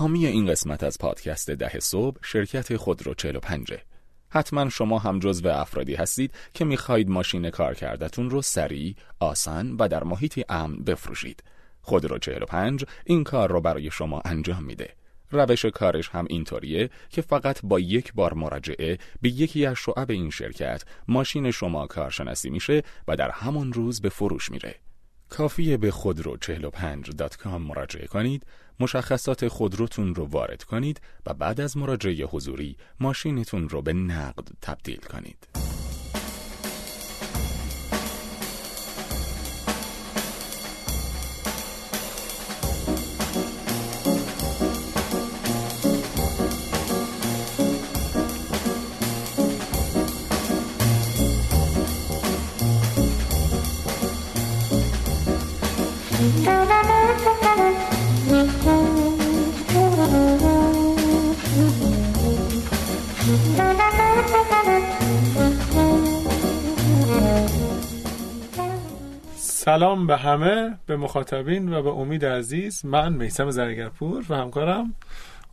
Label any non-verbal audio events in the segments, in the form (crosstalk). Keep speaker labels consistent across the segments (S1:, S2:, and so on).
S1: حامی این قسمت از پادکست ده صبح شرکت خودرو 45 حتما شما هم جزو افرادی هستید که می‌خواهید ماشین کار کردتون رو سریع، آسان و در محیطی امن بفروشید. خودرو 45 این کار رو برای شما انجام میده. روش کارش هم اینطوریه که فقط با یک بار مراجعه به یکی از شعب این شرکت ماشین شما کارشناسی میشه و در همون روز به فروش میره. کافیه به خودرو 45.com مراجعه کنید، مشخصات خودروتون رو وارد کنید و بعد از مراجعه حضوری ماشینتون رو به نقد تبدیل کنید.
S2: سلام به همه به مخاطبین و به امید عزیز من میسم زرگرپور و همکارم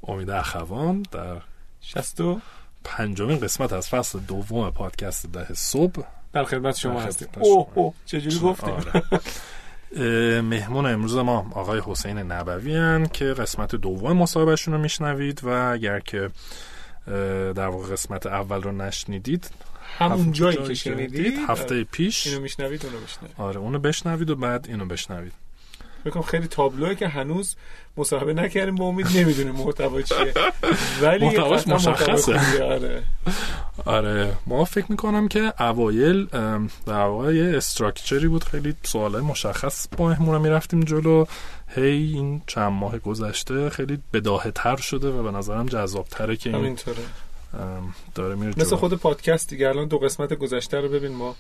S3: امید اخوان در
S2: شستو
S3: پنجمین قسمت از فصل دوم پادکست ده صبح
S2: در خدمت شما هستیم اوه. اوه چجوری گفتیم
S3: آره. مهمون امروز ما آقای حسین نبوی هن که قسمت دوم مصاحبهشون رو میشنوید و اگر که در واقع قسمت اول رو نشنیدید
S2: همون جایی که شنیدید
S3: هفته پیش.
S2: اینو میشنوید اونو میشنوید.
S3: آره اونو بشنوید و بعد اینو بشنوید.
S2: بکنم خیلی تابلوه که هنوز مصاحبه نکردیم با امید نمی‌دونیم محتوا چیه. ولی
S3: محتواش مشخصه.
S2: آره.
S3: آره ما فکر می‌کنم که اوایل در واقع یه استراکچری بود خیلی سوال مشخص با مهمون می‌رفتیم جلو. هی این چند ماه گذشته خیلی بداهه تر شده و به نظرم جذاب تره که این
S2: همینطوره.
S3: داره میره
S2: مثل خود پادکست دیگه الان دو قسمت گذشته رو ببین ما.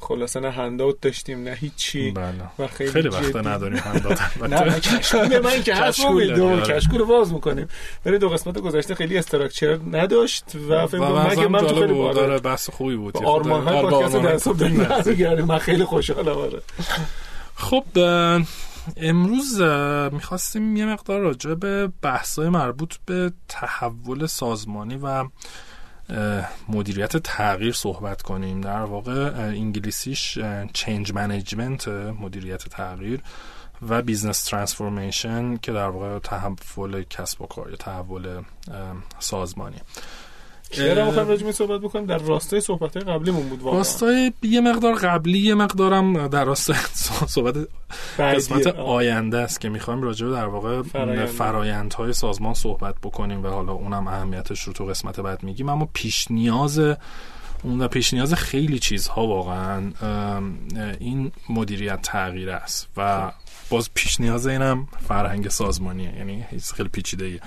S2: خلاصه نه هندوت داشتیم نه هیچی.
S3: بله.
S2: و خیلی,
S3: خیلی وقت
S2: جدی.
S3: نداریم هندات (laughs)
S2: نه کشکول من که هست
S3: کشکول داری، آره.
S2: کشکول رو باز می‌کنیم. ولی دو قسمت گذشته خیلی استراکچر نداشت و فکر کنم من تو خیلی
S3: داره بحث خوبی بود.
S2: آرمان های پادکست در کردیم من خیلی خوشحالم آره.
S3: خب امروز می‌خواستیم یه مقدار راجع به بحثای مربوط به تحول سازمانی و مدیریت تغییر صحبت کنیم. در واقع انگلیسیش change management مدیریت تغییر و business transformation که در واقع تحول کسب و کار یا تحول سازمانی.
S2: چرا می‌خوایم راجع به صحبت بکنیم در راستای صحبت های قبلیمون بود واقعا
S3: راستای یه مقدار قبلی یه مقدارم در راستای (laughs) صحبت. قسمت. آینده است که می‌خوایم راجع به در واقع
S2: فراینده.
S3: فرایندهای سازمان صحبت بکنیم و حالا اونم اهمیتش رو تو قسمت بعد میگیم اما پیش نیاز اون و پیش نیاز خیلی چیزها واقعا این مدیریت تغییر است و باز پیش نیاز اینم فرهنگ سازمانیه یعنی خیلی پیچیده ایه.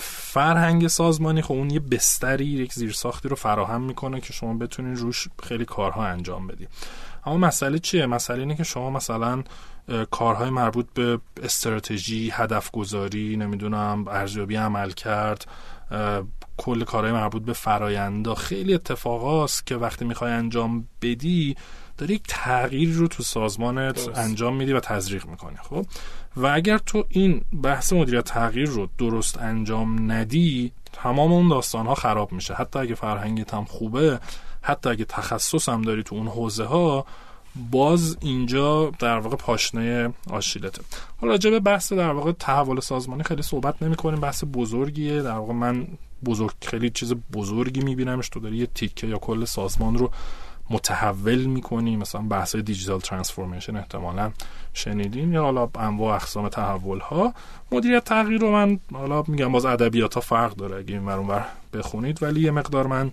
S3: فرهنگ سازمانی خب اون یه بستری یک زیرساختی رو فراهم می‌کنه که شما بتونید روش خیلی کارها انجام بدید اما مسئله چیه؟ مسئله اینه که شما مثلا کارهای مربوط به استراتژی هدف گذاری نمی‌دونم ارزیابی عمل کرد کل کارهای مربوط به فرایندا خیلی اتفاقاست که وقتی می‌خوای انجام بدی داری یک تغییر رو تو سازمانت. انجام میدی و تزریق می‌کنی خب؟ و اگر تو این بحث مدیریت تغییر رو درست انجام ندی تمام اون داستان ها خراب میشه. حتی اگه فرهنگت هم خوبه حتی اگه تخصص هم داری تو اون حوزه ها باز اینجا در واقع پاشنه آشیلته. حالا راجع به بحث در واقع تحول سازمانی خیلی صحبت نمی کنیم بحث بزرگیه. در واقع من بزرگ خیلی چیز بزرگی میبینمش. تو داری یه تیکه یا کل سازمان رو متحول می‌کنی مثلا بحث دیجیتال ترانسفورمیشن احتمالا شنیدین. یا حالا انواع اقسام تحول ها مدیریت تغییر رو من حالا میگم باز ادبیات ها فرق داره اگه این ور بخونید. ولی یه مقدار من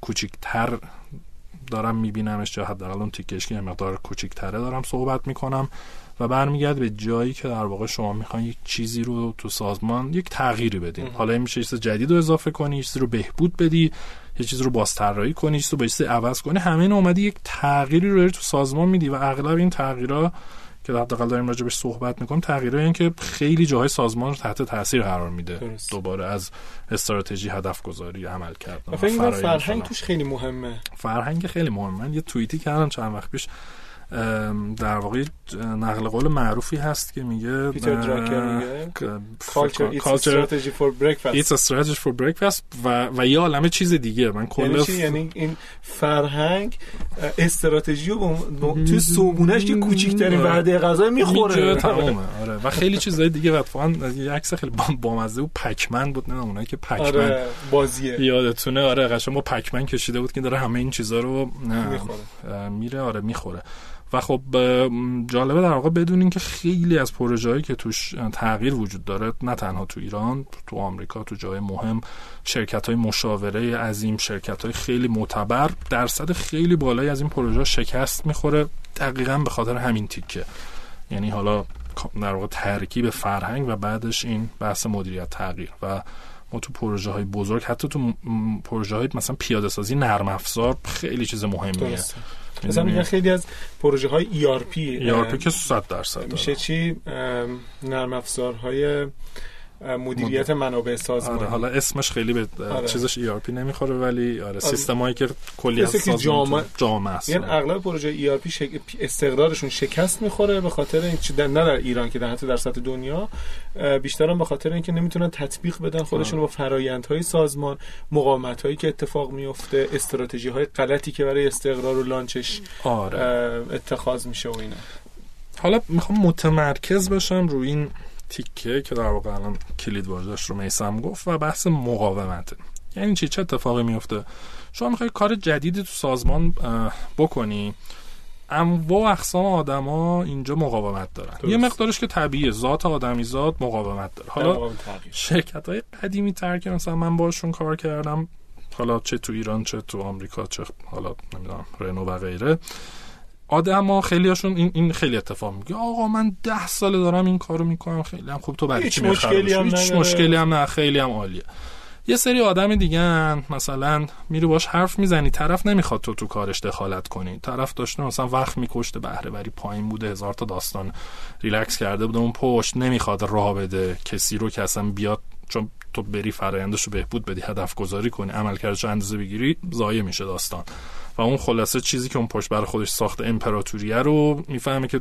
S3: کوچیکتر دارم میبینمش یا حداقل اون تیکش که یه مقدار کوچیکتره دارم صحبت می‌کنم. و برمیگرد به جایی که در واقع شما می‌خواین یک چیزی رو تو سازمان یک تغییری بدین. حالا این میشه چیز جدید رو اضافه کنی چیزی رو بهبود بدی. یه چیز رو بازطراحی کنی چیز رو به چیز عوض کنی همه این اومدی یک تغییری رو تو سازمان میدی و اغلب این تغییرا که حداقل داریم راجع بهش صحبت می‌کنیم تغییرایی این که خیلی جاهای سازمان رو تحت تاثیر قرار میده
S2: درست.
S3: دوباره از استراتژی هدف گذاری عمل کردن
S2: فرهنگ. توش خیلی مهمه
S3: فرهنگ خیلی مهم من یه توییتی کردم چند وقت پیش در واقع نقل قول معروفی هست که میگه
S2: پیتر دراکر میگه culture it's a strategy for breakfast.
S3: It's a strategy for breakfast و و یه عالمه چیز دیگه. من کل
S2: یعنی, چی؟ یعنی این فرهنگ استراتژی رو تو صبونش که کوچیک‌ترین وعده غذا می‌خوره. (laughs)
S3: تمامه. آره. و خیلی چیزای دیگه اتفاقا یه عکس خیلی بامزه و پکمن بود. نه اونایی که پکمن
S2: آره بازیه.
S3: یادتونه؟ آره قشنگ با پکمن کشیده بود که داره همه این چیزا رو میره. آره می‌خوره. و خب جالبه در واقع بدونین که خیلی از پروژه‌ای که توش تغییر وجود داره نه تنها تو ایران تو آمریکا تو جای مهم شرکت های مشاوره عظیم شرکت های خیلی معتبر درصد خیلی بالایی از این پروژه شکست می‌خوره دقیقا به خاطر همین تیکه. یعنی حالا در واقع ترکیب فرهنگ و بعدش این بحث مدیریت تغییر. و ما تو پروژه های بزرگ حتی تو پروژه های مثلا پیاده سازی نرم افزار خیلی چیز مهمیه.
S2: مثلا میگن خیلی از پروژه های ERP
S3: ERP که 100 درصد
S2: میشه چی؟ نرم افزارهای مدیریت منابع سازمانی
S3: آره حالا اسمش خیلی به آره. چیزش ERP نمی‌خوره ولی آره, آره. هایی که کلی از سازمان جامعه است
S2: یعنی اغلب پروژه ERP شک... استقرارشون شکست می‌خوره به خاطر این در... نه در ایران که در حتی در سطح دنیا بیشتر به خاطر اینکه نمی‌تونن تطبیق بدن خودشون با فرایندهای سازمان مقاومت هایی که اتفاق میفته استراتژی های غلطی که برای استقرار و لانچش آره. اتخاذ میشه و اینا
S3: حالا می‌خوام متمرکز بشم روی این تیکه که در واقع الان کلید واژه‌اش رو میسم گفت و بحث مقاومته. یعنی چی؟ چه اتفاقی میفته؟ شما می‌خوای کار جدیدی تو سازمان بکنی انواع و اقسام آدما اینجا مقاومت دارن. درست. یه مقدارش که طبیعیه. ذات آدمی ذات مقاومت داره. حالا شرکت های قدیمی تر که مثلا من باشون کار کردم حالا چه تو ایران چه تو آمریکا چه حالا نمی‌دونم رنو و غیره آدما خیلیاشون این این خیلی اتفاق میگه آقا من ده سال دارم این کارو می‌کنم خیلی هم خوب. تو برای
S2: چی مشکلی هم
S3: هیچ مشکلی هم نه خیلی هم عالیه. یه سری آدم دیگه مثلا میری باش حرف می‌زنی طرف نمی‌خواد تو تو کارش دخالت کنی. طرف داشته مثلا وقت میکشته بهره بری پایین بوده هزار تا داستان ریلکس کرده بوده اون پشت نمی‌خواد راه بده کسی رو که اصلا بیاد چون تو بری فرایندش رو بهبود بدی هدف گذاری کنی عملکردش اندازه بگیری ضایع میشه داستان. و اون خلاصه چیزی که اون پشت بر خودش ساخت امپراتوریه رو می‌فهمه که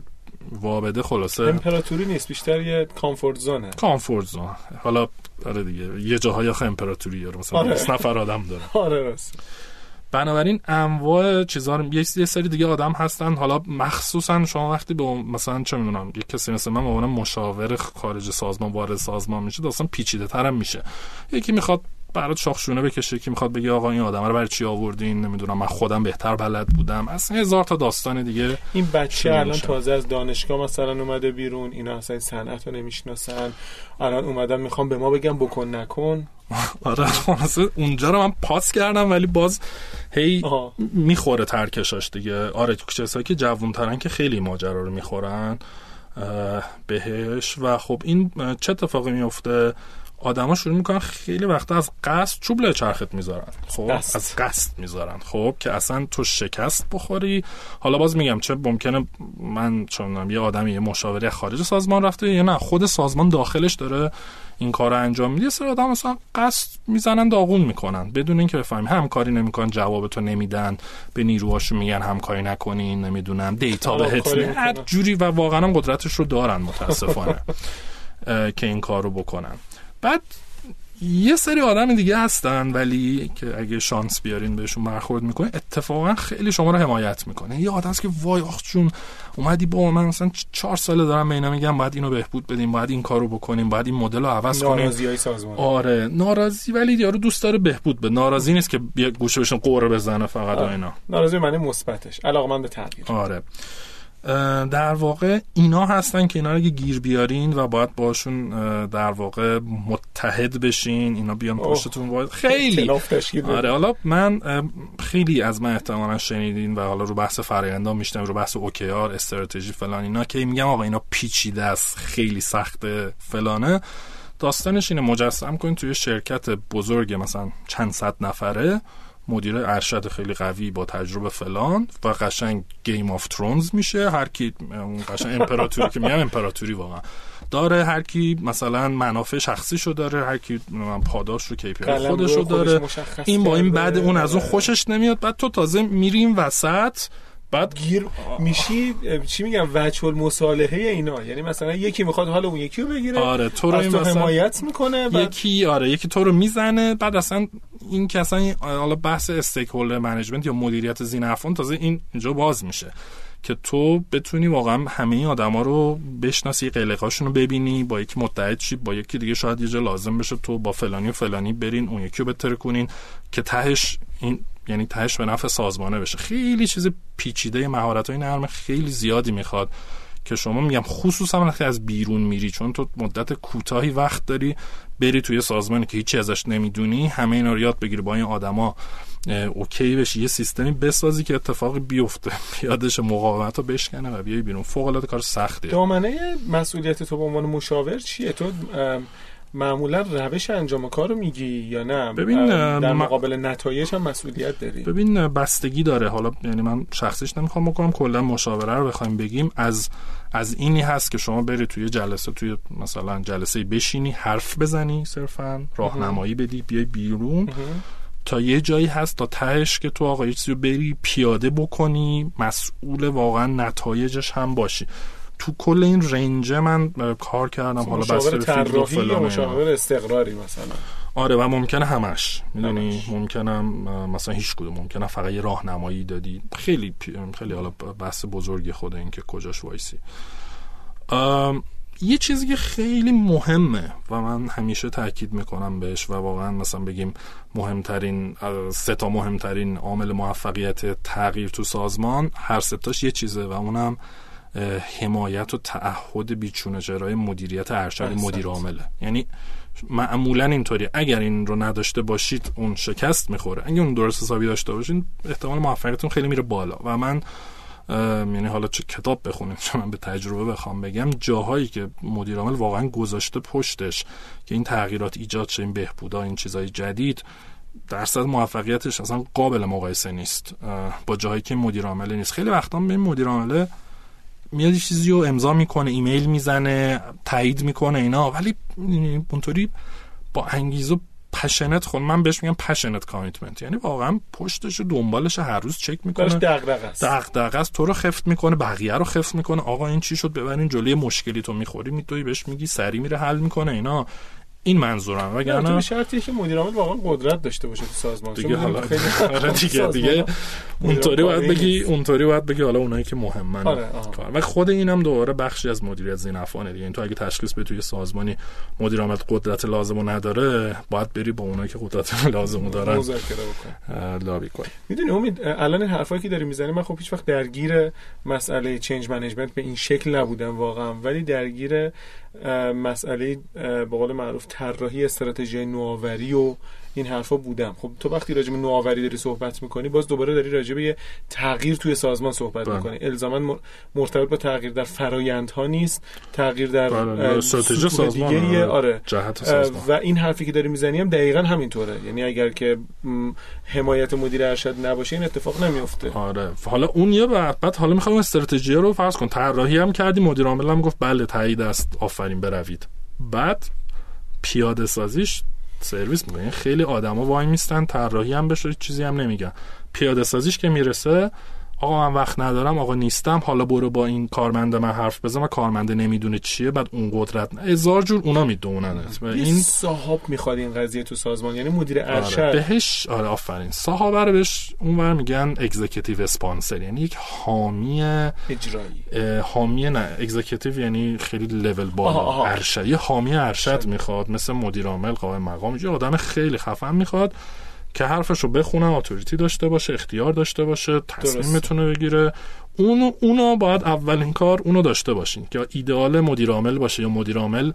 S3: وا بده خلاصه
S2: امپراتوری نیست بیشتر یه comfort zone
S3: ه. comfort zone. حالا آره دیگه یه جاهای آخه امپراتوری داره مثلا آره. نفر آدم داره. (laughs)
S2: آره راست.
S3: بنابراین انواع چیزا رو یه سری دیگه آدم هستن. حالا مخصوصا شما وقتی به مثلا چه می‌دونم یه کسی مثل من به مشاور خارج سازمان وارد سازمان میشه داستان پیچیده ترم میشه. یکی می‌خواد برات شاخشونه بکشه که می‌خواد بگه آقا این آدم رو برای چی آوردین؟ نمی‌دونم من خودم بهتر بلد بودم. اصلا هزار تا داستان دیگه
S2: این بچه الان تازه از دانشگاه مثلا اومده بیرون اینا اصلا صنعت رو نمی‌شناسن. الان اومدم می‌خوام به ما بگم بکن نکن. (laughs)
S3: آره خلاصه اونجا رو من پاس کردم ولی باز هی می‌خوره ترکشاش دیگه. آره کسایی که جوون که خیلی ماجرا رو می‌خورن بهش. و خب این چه اتفاقی میفته آدما شروع می‌کنن خیلی وقتا از قصد چوب چرخت می‌ذارن. خب از قصد می‌ذارن. خب که اصلا تو شکست بخوری. حالا باز میگم چه ممکنه من چون یه آدمی یه مشاوره خارج سازمان رفته یا نه خود سازمان داخلش داره این کار رو انجام میده. سر آدم مثلا قصد می‌زنن داغون می‌کنن. بدون اینکه بفهمی همکاری نمی‌کنن جواب تو نمیدن. به نیروهاشون میگن همکاری نکنین نمی‌دونم دیتا بهت هر جوری و واقعا قدرتش رو دارن متاسفانه. (laughs) که این کار رو بکنن. بعد یه سری آدم دیگه هستن ولی که اگه شانس بیارین بهشون برخورد می‌کنه اتفاقا خیلی شما رو حمایت می‌کنه. یه آدم هست که وای آخ چون اومدی با من مثلا چهار ساله دارم به اینا میگم باید اینو بهبود بدیم باید این کارو بکنیم باید این مدل رو عوض کنیم.
S2: ناراضی های سازمان
S3: آره ناراضی ولی یارو دوست داره بهبود به ناراضی نیست که بیا گوشه بهشون قوره بزنه فقط آره. اینا.
S2: ناراضی معنی مثبتش. علاقه من به تغییر.
S3: آره. در واقع اینا هستن که اینا رو گیر بیارین و باید باشون در واقع متحد بشین اینا بیان پشتتون باید خیلی. آره حالا من خیلی از من احتمالا شنیدین و حالا رو بحث فرآیندها میشتم رو بحث OKR استراتژی فلان اینا که میگم آقا اینا پیچیده است خیلی سخت فلانه. داستانش اینه مجسم کنین توی شرکت بزرگ مثلا چند صد نفره. مدیر ارشد خیلی قوی با تجربه فلان و قشنگ Game of Thrones میشه. هر کی قشنگ امپراتوری که میگم امپراتوری واقعا. داره هر کی مثلا منافع شخصی داره هر کی پاداش رو KPI خودش رو داره این با این بعد اون از اون خوشش نمیاد. بعد تو تازه میریم وسط. بعد
S2: گیر میشی چی میگم وجه المصالحه اینا. یعنی مثلا یکی می‌خواد حال اون یکی رو بگیره
S3: آره تو رو
S2: تو
S3: مثلا
S2: حمایت می‌کنه بعد
S3: یکی آره یکی تو رو می‌زنه بعد اصلا این که اصلا حالا بحث stakeholder management یا مدیریت ذی‌نفعان تازه این اینجا باز میشه که تو بتونی واقعا همه این آدما رو بشناسی قلقاشون رو ببینی با یکی متحد شی با یکی دیگه شاید یه جا لازم بشه تو با فلانی و فلانی برین اون یکی رو بتره کنین که تهش این یعنی تهش به نفع سازمانه بشه. خیلی چیز پیچیده مهارت های نرم خیلی زیادی می‌خواد که شما میگم خصوصا وقتی از بیرون میری چون تو مدت کوتاهی وقت داری بری توی سازمانی که هیچی ازش نمی‌دونی همه اینا رو یاد بگیری با این آدما اوکی بشی یه سیستمی بسازی که اتفاقی بیفته یادش مقاومت رو بشکنه و بیای بیرون. فوق العاده کار سختیه.
S2: دامنه مسئولیت تو به عنوان مشاور چیه؟ تو معمولا روش انجام کار رو میگی یا نه؟
S3: ببین،
S2: در
S3: م-
S2: مقابل نتایج هم مسئولیت داری.
S3: ببین بستگی داره. حالا یعنی من شخصیش نمی‌خوام بکنم کلا مشاوره رو بخوایم بگیم. از از اینی هست که شما بری توی جلسه توی مثلا جلسه بشینی حرف بزنی صرفا راهنمایی بدی بیای بیرون. تا یه جایی هست تا تهش که تو آقا یه چیزی رو بری پیاده بکنی مسئول واقعا نتایجش هم باشی. تو کل این رنج من کار کردم. حالا بسته و
S2: طراحی یا. مشاور استقراری مثلا؟
S3: آره و ممکنه همش. می‌دونی. ممکنم مثلا هیچ کدوم. ممکنه فقط یه راهنمایی دادی. خیلی خیلی حالا بحث بزرگی خود این که کجاش وایسی. یه چیزی که خیلی مهمه و من همیشه تاکید می‌کنم بهش و واقعا مثلا بگیم مهمترین سه تا مهمترین عامل موفقیت تغییر تو سازمان هر سه تاش یه چیزه و اونم حمایت و تعهد بیچونه چرای مدیریت ارشد. مدیر عامله. یعنی معمولا اینطوری. اگر این رو نداشته باشید اون شکست می‌خوره. اگه اون درست حسابی داشته باشید احتمال موفقیتتون خیلی میره بالا. و من یعنی حالا چه کتاب بخونیم چه من به تجربه بخوام بگم جاهایی که مدیر عامل واقعا گذاشته پشتش که این تغییرات ایجاد شه این بهبودا این چیزای جدید درصد موفقیتش اصلا قابل مقایسه نیست. با جاهایی که مدیر عامل نیست. خیلی وقتا به مدیر عامل میاد یه چیزی رو امضا می‌کنه ایمیل می‌زنه تایید می‌کنه اینا. ولی اونطوری با انگیزه passionate خود من بهش میگم passionate commitment. یعنی واقعا پشتش و دنبالش هر روز چک می‌کنه.
S2: دغدغه است.
S3: دغدغه است. تو رو خفت می‌کنه بقیه رو خفت می‌کنه. آقا این چی شد؟ ببرین جلوی مشکلی تو می‌خوری میتوی بهش میگی سری میره حل می‌کنه اینا. این منظورم وگرنه
S2: به شرطی که مدیر عامل واقعا قدرت داشته باشه تو سازمان.
S3: دیگه حالا
S2: خیلی (laughs)
S3: آره دیگه دیگه اونطوری باید بگی. اونطوری باید بگی حالا اونایی که مهمن.
S2: آره،
S3: و خود اینم دوباره بخشی از مدیریت زینفانه دیگه. این تو اگه تشخیص به توی سازمانی مدیر عامل قدرت لازمو نداره باید بری با اونایی که قدرت (laughs) لازمو دارن.
S2: مذاکره بکن.
S3: لابی کنی.
S2: می‌دونی امید الان این حرفایی که داری می‌زنی من خب هیچ وقت درگیر مسئله چنج منیجمنت به این شکل نبودم واقعا. ولی درگیر مسئله به قول معروف طراحی استراتژی نوآوری و این حرفا بودم. خب تو وقتی راجع به نوآوری داری صحبت می‌کنی باز دوباره داری راجع به تغییر توی سازمان صحبت
S3: بله.
S2: می‌کنی. الزاما مرتبط با تغییر در فرایندها نیست. تغییر در
S3: بله، استراتژی سازمان
S2: دیگه‌ای.
S3: آره.
S2: آره
S3: جهت سازمان.
S2: و این حرفی که داری می‌زنی هم دقیقا همینطوره. یعنی اگر که حمایت مدیر ارشد نباشه این اتفاق نمیفته
S3: آره. حالا اون یه بعد بعد حالا می‌خوام استراتژی رو فرض کن. طراحی هم کردی مدیر عامل هم گفت بله تایید است آفرین بروید. بعد پیاده سازیش سرویس می‌کنه. خیلی آدما وای میستن طراحی هم بشه چیزی هم نمیگن. پیاده سازیش که می‌رسه آقا من وقت ندارم آقا نیستم. حالا برو با این کارمند من حرف بزن. و کارمنده نمی‌دونه چیه بعد اون قدرت. هزار جور اونا میدوننت. و
S2: این صاحب می‌خواد این قضیه تو سازمان یعنی مدیر
S3: آره.
S2: ارشد.
S3: بهش آره آفرین. صحابه رو بهش اونور میگن executive sponsor یعنی یک حامی
S2: اجرایی.
S3: حامی نه executive یعنی خیلی level بالا. ارشد. یه حامی ارشد
S2: ارشد.
S3: می‌خواد مثل مدیر عامل قائم مقام. یه آدم خیلی خفن می‌خواد. که حرفش رو بخونه authority داشته باشه اختیار داشته باشه تصمیم. می‌تونه بگیره اونو اونو باید اولین کار اونو داشته باشین که ایدئال مدیر عامل باشه یا مدیر عامل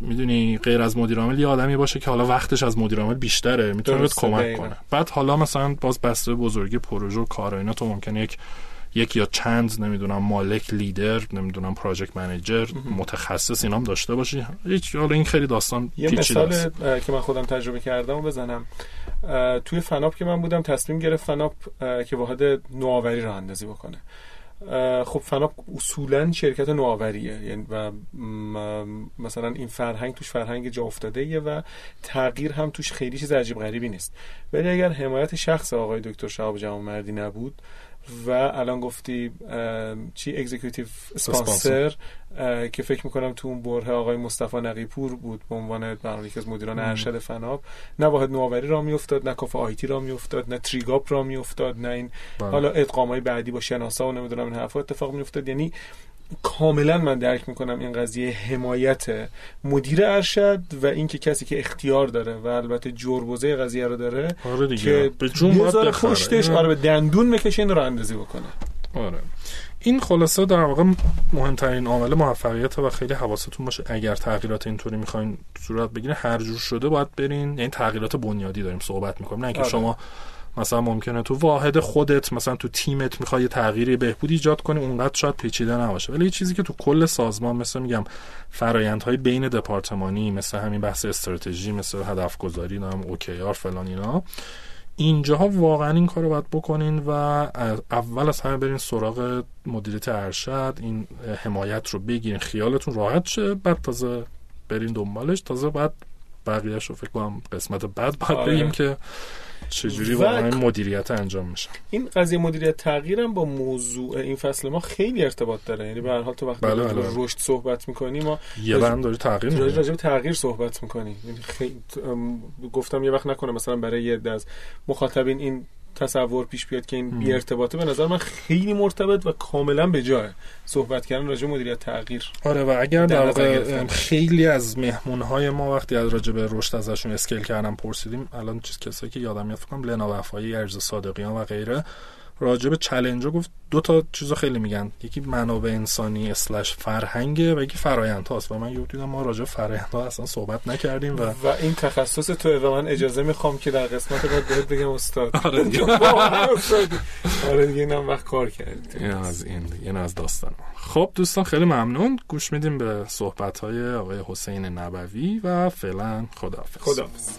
S3: می‌دونی غیر از مدیر عامل یه آدمی باشه که حالا وقتش از مدیر عامل بیشتره می‌تونه بهت کمک. کنه بعد حالا مثلا باز بسته بزرگی پروژه و کار اینا تو ممکنه یک یک یا چند نمی‌دونم مالک لیدر نمی‌دونم پراجکت منیجر متخصص اینام داشته باشی. هیچ حالا این خیلی داستان
S2: یه مثال که من خودم تجربه کردم و بزنم. توی فناپ که من بودم تصمیم گرفت فناپ که واحد نوآوری راه اندازی بکنه. خب فناپ اصولا شرکت نوآوریه. یعنی و مثلا این فرهنگ توش فرهنگ جا افتاده و تغییر هم توش خیلی چیز عجیب غریبی نیست. ولی اگر حمایت شخص آقای دکتر شهاب جوانمردی نبود و الان گفتی چی؟ اگزیکیوتیو اسپانسر که فکر می‌کنم تو اون بره آقای مصطفی نقیپور بود به عنوان برنامه از مدیران ارشد فناب نه واحد نوآوری را میافتاد نه کافه آیتی را میافتاد نه تریگاپ را میافتاد نه این
S3: بله.
S2: حالا ادغامای بعدی با شناسا و نمی‌دونم این حرفا اتفاق میافتاد. یعنی کاملا من درک می‌کنم این قضیه حمایت مدیر ارشد و اینکه کسی که اختیار داره و البته جربوزه قضیه رو داره
S3: آره دیگه.
S2: که
S3: به
S2: بذاره. پشتش
S3: اینم-
S2: آره به دندون بکشه این رو اندازی بکنه.
S3: آره. این خلاصه در واقع مهمترین عامل موفقیت و خیلی حواستون باشه. اگر تغییرات اینطوری می‌خواین صورت بگیره هر جور شده باید برین. یعنی تغییرات بنیادی داریم صحبت می‌کنیم. نه اینکه
S2: آره.
S3: شما مثلا ممکنه تو واحد خودت مثلا تو تیمت می‌خوای یه تغییری بهبودی ایجاد کنی اونقدر شاید پیچیده نباشه ولی یه چیزی که تو کل سازمان مثل میگم فرایندهای بین دپارتمانی مثل همین بحث استراتژی مثل هدف گذاری نام اوکی آر فلان اینا اینجاها واقعا این کار رو باید بکنین و اول از همه برین سراغ مدیریت ارشد این حمایت رو بگیرین خیالتون راحت شه بعد تازه برین دنبالش تازه بعد بقیهش رو فکر کنم قسمت بعد باید
S2: آره.
S3: بگیم که چجوری واقعا این مدیریت انجام میشه
S2: این قضیه مدیریت تغییرم با موضوع این فصل ما خیلی ارتباط داره یعنی به هر حال تو وقتی
S3: بله، بله.
S2: رشد صحبت می‌کنی ما
S3: یه بند داری تغییر
S2: راجع. راجع به تغییر صحبت می‌کنی یعنی خیلی گفتم یه وقت نکنه مثلا برای یه از مخاطبین این تصور پیش بیاد که این. بی ارتباطه به نظر من خیلی مرتبط و کاملا به جای صحبت کردن راجع مدیریت تغییر
S3: آره و اگر
S2: در
S3: واقع. خیلی از مهمونهای ما وقتی از راجع به رشد ازشون scale کردن پرسیدیم الان چیز کسایی که یادم میاد فکر کنم لنا وفایی ارز صادقیان و غیره راجع به challenge گفت دو تا چیزو خیلی میگن. یکی منابع انسانی slash فرهنگه و یکی فرایند هاست و من یه دیدم ما راجع فرایند ها اصلا صحبت نکردیم و
S2: و این تخصص تو و من اجازه می‌خوام که در قسمت بعد بهت بگم استاد. (laughs)
S3: آره دیگه. (laughs)
S2: استادی. آره دیگه اینم وقت کار کردی
S3: این از این این از داستان. خب دوستان خیلی ممنون. گوش میدیم به صحبت های آقای حسین نبوی و فعلا خداحافظ.
S2: خداحافظ.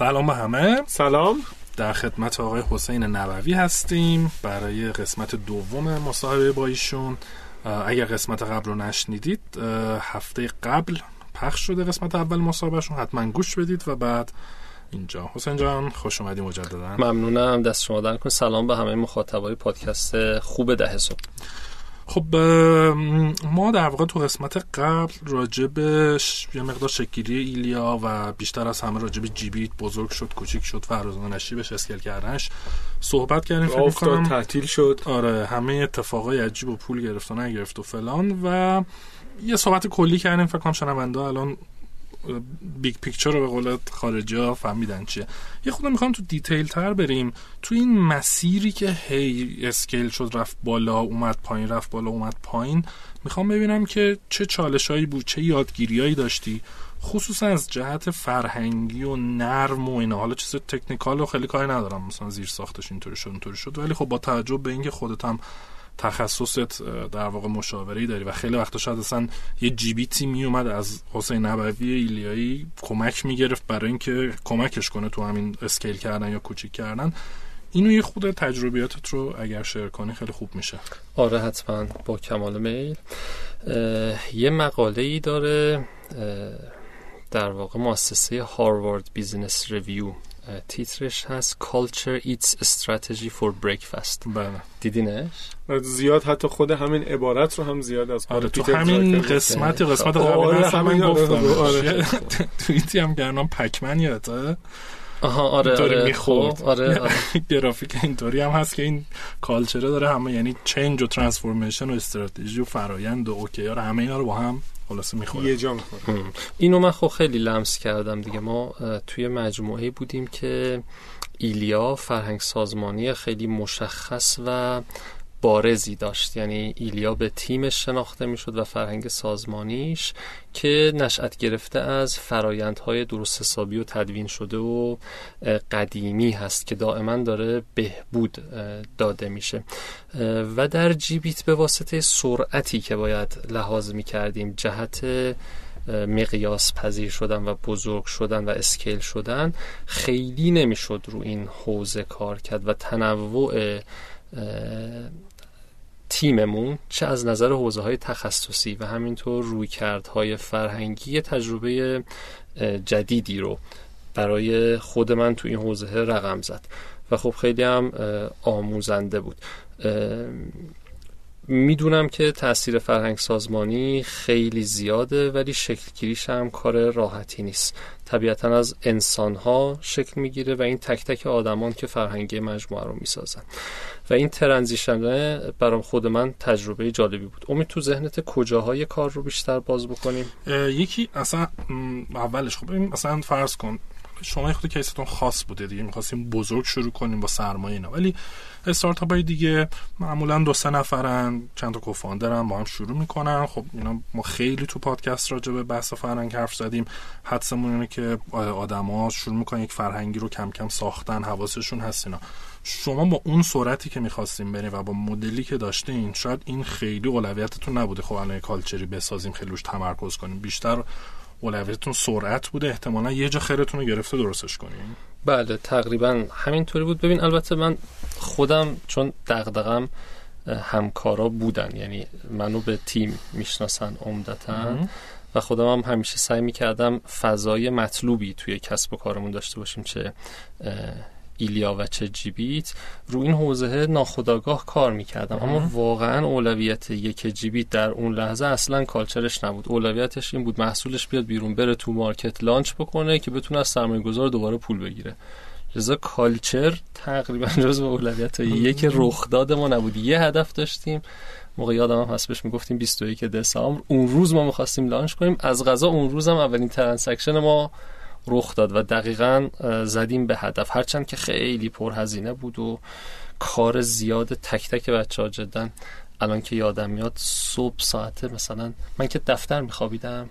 S3: سلام به همه.
S2: سلام.
S3: در خدمت آقای حسین نبوی هستیم برای قسمت دوم مصاحبه با ایشون. اگر قسمت قبل رو نشنیدید هفته قبل پخش شده قسمت اول مصاحبهشون. حتما گوش بدید و بعد اینجا. حسین جان خوش اومدی مجددا.
S4: ممنونم. دست شما در کن سلام به همه مخاطبای پادکست خوب ده صبح.
S3: خب ما در واقع تو قسمت قبل ش- یه مقدار شکلی ایلیا و بیشتر از همه راجع به جیبیت بزرگ شد کوچیک شد فراز و نشیبش scale کردنش صحبت کردیم فکر می‌کنم.
S2: تعطیل شد.
S3: آره همه اتفاقای عجیب و پول گرفت و نگرفت و فلان و یه صحبت کلی کردیم فکر کنم شنونده الان big picture رو به قول خارجی ها فهمیدن چیه. یه خودم می‌خوام تو detail تر بریم. تو این مسیری که هی scale شد رفت بالا اومد پایین رفت بالا اومد پایین می‌خوام ببینم که چه چالشایی بود چه یادگیریایی داشتی. خصوصا از جهت فرهنگی و نرم و اینا. حالا چیز تکنیکال رو خیلی کاری ندارم. مثلا زیر ساختش اینطوری شد اینطوری شد. ولی خب با توجه به اینکه خودت هم تخصصت در واقع مشاوره داری و خیلی وقتا شاید اصلا یه جیبیتی می اومد از حسین نبوی ایلیایی کمک می‌گرفت برای اینکه کمکش کنه تو همین اسکیل کردن یا کوچیک کردن. اینو یه خود تجربیاتت رو اگر شیر کنی خیلی خوب میشه.
S4: آره حتما. با کمال میل. یه مقاله ای داره در واقع مؤسسه Harvard Business Review. تیترش هست Culture Eats Strategy for Breakfast.
S3: بله.
S4: دیدینش؟
S2: زیاد حتی خود همین عبارت رو هم زیاد از
S3: آره تو
S2: پیتر
S3: همین قسمت قسمت
S2: آره،
S3: اصلا من
S2: همین آره،
S3: گفتم.
S2: آره. (laughs)
S3: توییتی هم کردم Pac-Man یادته.
S4: آها آره
S3: اینطوری
S4: آره.
S3: می‌خورد.
S4: خب، آره آره. (laughs)
S3: گرافیک اینطوری هم هست که این culture ه داره همه یعنی change و transformation و استراتژی و فرایند و OKR و همه اینا رو با هم خلاصه می‌خوره
S2: یه جا می‌خوره.
S4: اینو من خب خیلی لمس کردم دیگه. ما توی مجموعه بودیم که ایلیا فرهنگ سازمانی خیلی مشخص و بارزی داشت. یعنی ایلیا به تیمش شناخته می‌شد و فرهنگ سازمانیش که نشأت گرفته از فرایندهای درست حسابی و تدوین شده و قدیمی هست که دائما داره بهبود داده میشه. و در جیبیت به واسطه سرعتی که باید لحاظ می‌کردیم جهت مقیاس پذیر شدن و بزرگ شدن و اسکیل شدن خیلی نمی‌شد رو این حوزه کار کرد و تنوع تیممون چه از نظر حوزه های تخصصی و همینطور رویکردهای فرهنگی تجربه جدیدی رو برای خود من تو این حوزه رقم زد. و خب خیلی هم آموزنده بود. می‌دونم که تاثیر فرهنگ سازمانی خیلی زیاده ولی شکلگیریش هم کار راحتی نیست. طبیعتا از انسانها شکل می‌گیره و این تک تک آدمان که فرهنگی مجموعه رو می‌سازن. و این ترنزیشن برام خود من تجربه جالبی بود. امید تو ذهنت کجاهای کار رو بیشتر باز بکنیم
S3: یکی اصلا اولش خب ببین مثلا فرض کن شما خود کیستون خاص بوده دیگه می‌خواستیم بزرگ شروع کنیم با سرمایه اینا. ولی استارتاپ های دیگه معمولا دو سه نفرن چند تا کوفاندرن با هم شروع می‌کنن. خب اینا ما خیلی تو پادکست راجع به بحث فرهنگ حرف زدیم. حدسمون اینه که آدما شروع می‌کنن یک فرهنگی رو کم کم ساختن حواسشون هست اینا. شما با اون سرعتی که می‌خواستیم بریم و با مدلی که داشتین شاید این خیلی اولویتتون نبوده. خب الان کالچری بسازیم خیلی روش تمرکز کنیم. بیشتر اولویتتون سرعت بوده احتمالا یه جا خیرتون رو گرفته درستش کنیم
S4: بله تقریبا همینطوری بود. ببین البته من خودم چون دغدغم همکارا بودن یعنی منو به تیم می‌شناسن عمدتا و خودم هم همیشه سعی می‌کردم فضای مطلوبی توی کسب و کارمون داشته باشیم چه ایلیا و چه جیبیت رو این حوزه ناخداگاه کار می‌کردم. اما واقعا اولویت یک جیبیت در اون لحظه اصلا کالچرش نبود. اولویتش این بود محصولش بیاد بیرون بره تو مارکت لانچ بکنه که بتونه از سرمایه گذار دوباره پول بگیره. لذا culture تقریبا (laughs) جز اولویت یک رخداد ما نبود. یه هدف داشتیم. موقع یادم هم هست بهش می‌گفتیم 21 دسامبر. اون روز ما می‌خواستیم launch کنیم. از قضا اون روز هم اولین transaction ما رخ داد و دقیقا زدیم به هدف. هرچند که خیلی پرهزینه بود و کار زیاد تک تک بچه ها جدا الان که یادم میاد صبح ساعته مثلا من که دفتر میخوابیدم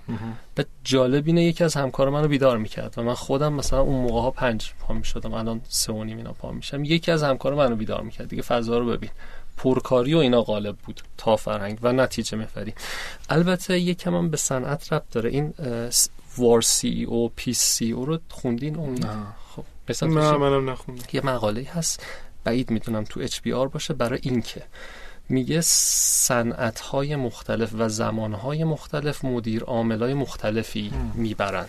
S4: و جالب اینه یکی از همکار منو بیدار می‌کرد و من خودم مثلا اون موقع ها پنج پا می‌شدم الان سه و نیم اینا پا میشم. یکی از همکار منو بیدار می‌کرد. دیگه فضا رو ببین. پرکاری و اینا غالب بود تا فرهنگ و نتیجه مفری البته یکم هم به صنعت ربط داره. این وار سی او پی سی او رو خوندین اون
S3: نه.
S4: خب مثلا
S2: نه منم نخوندم.
S4: یه مقاله هست بعید می‌دونم تو اچ بی آر باشه برای اینکه میگه صنعت های مختلف و زمان های مختلف مدیر عامل های مختلفی می‌برن.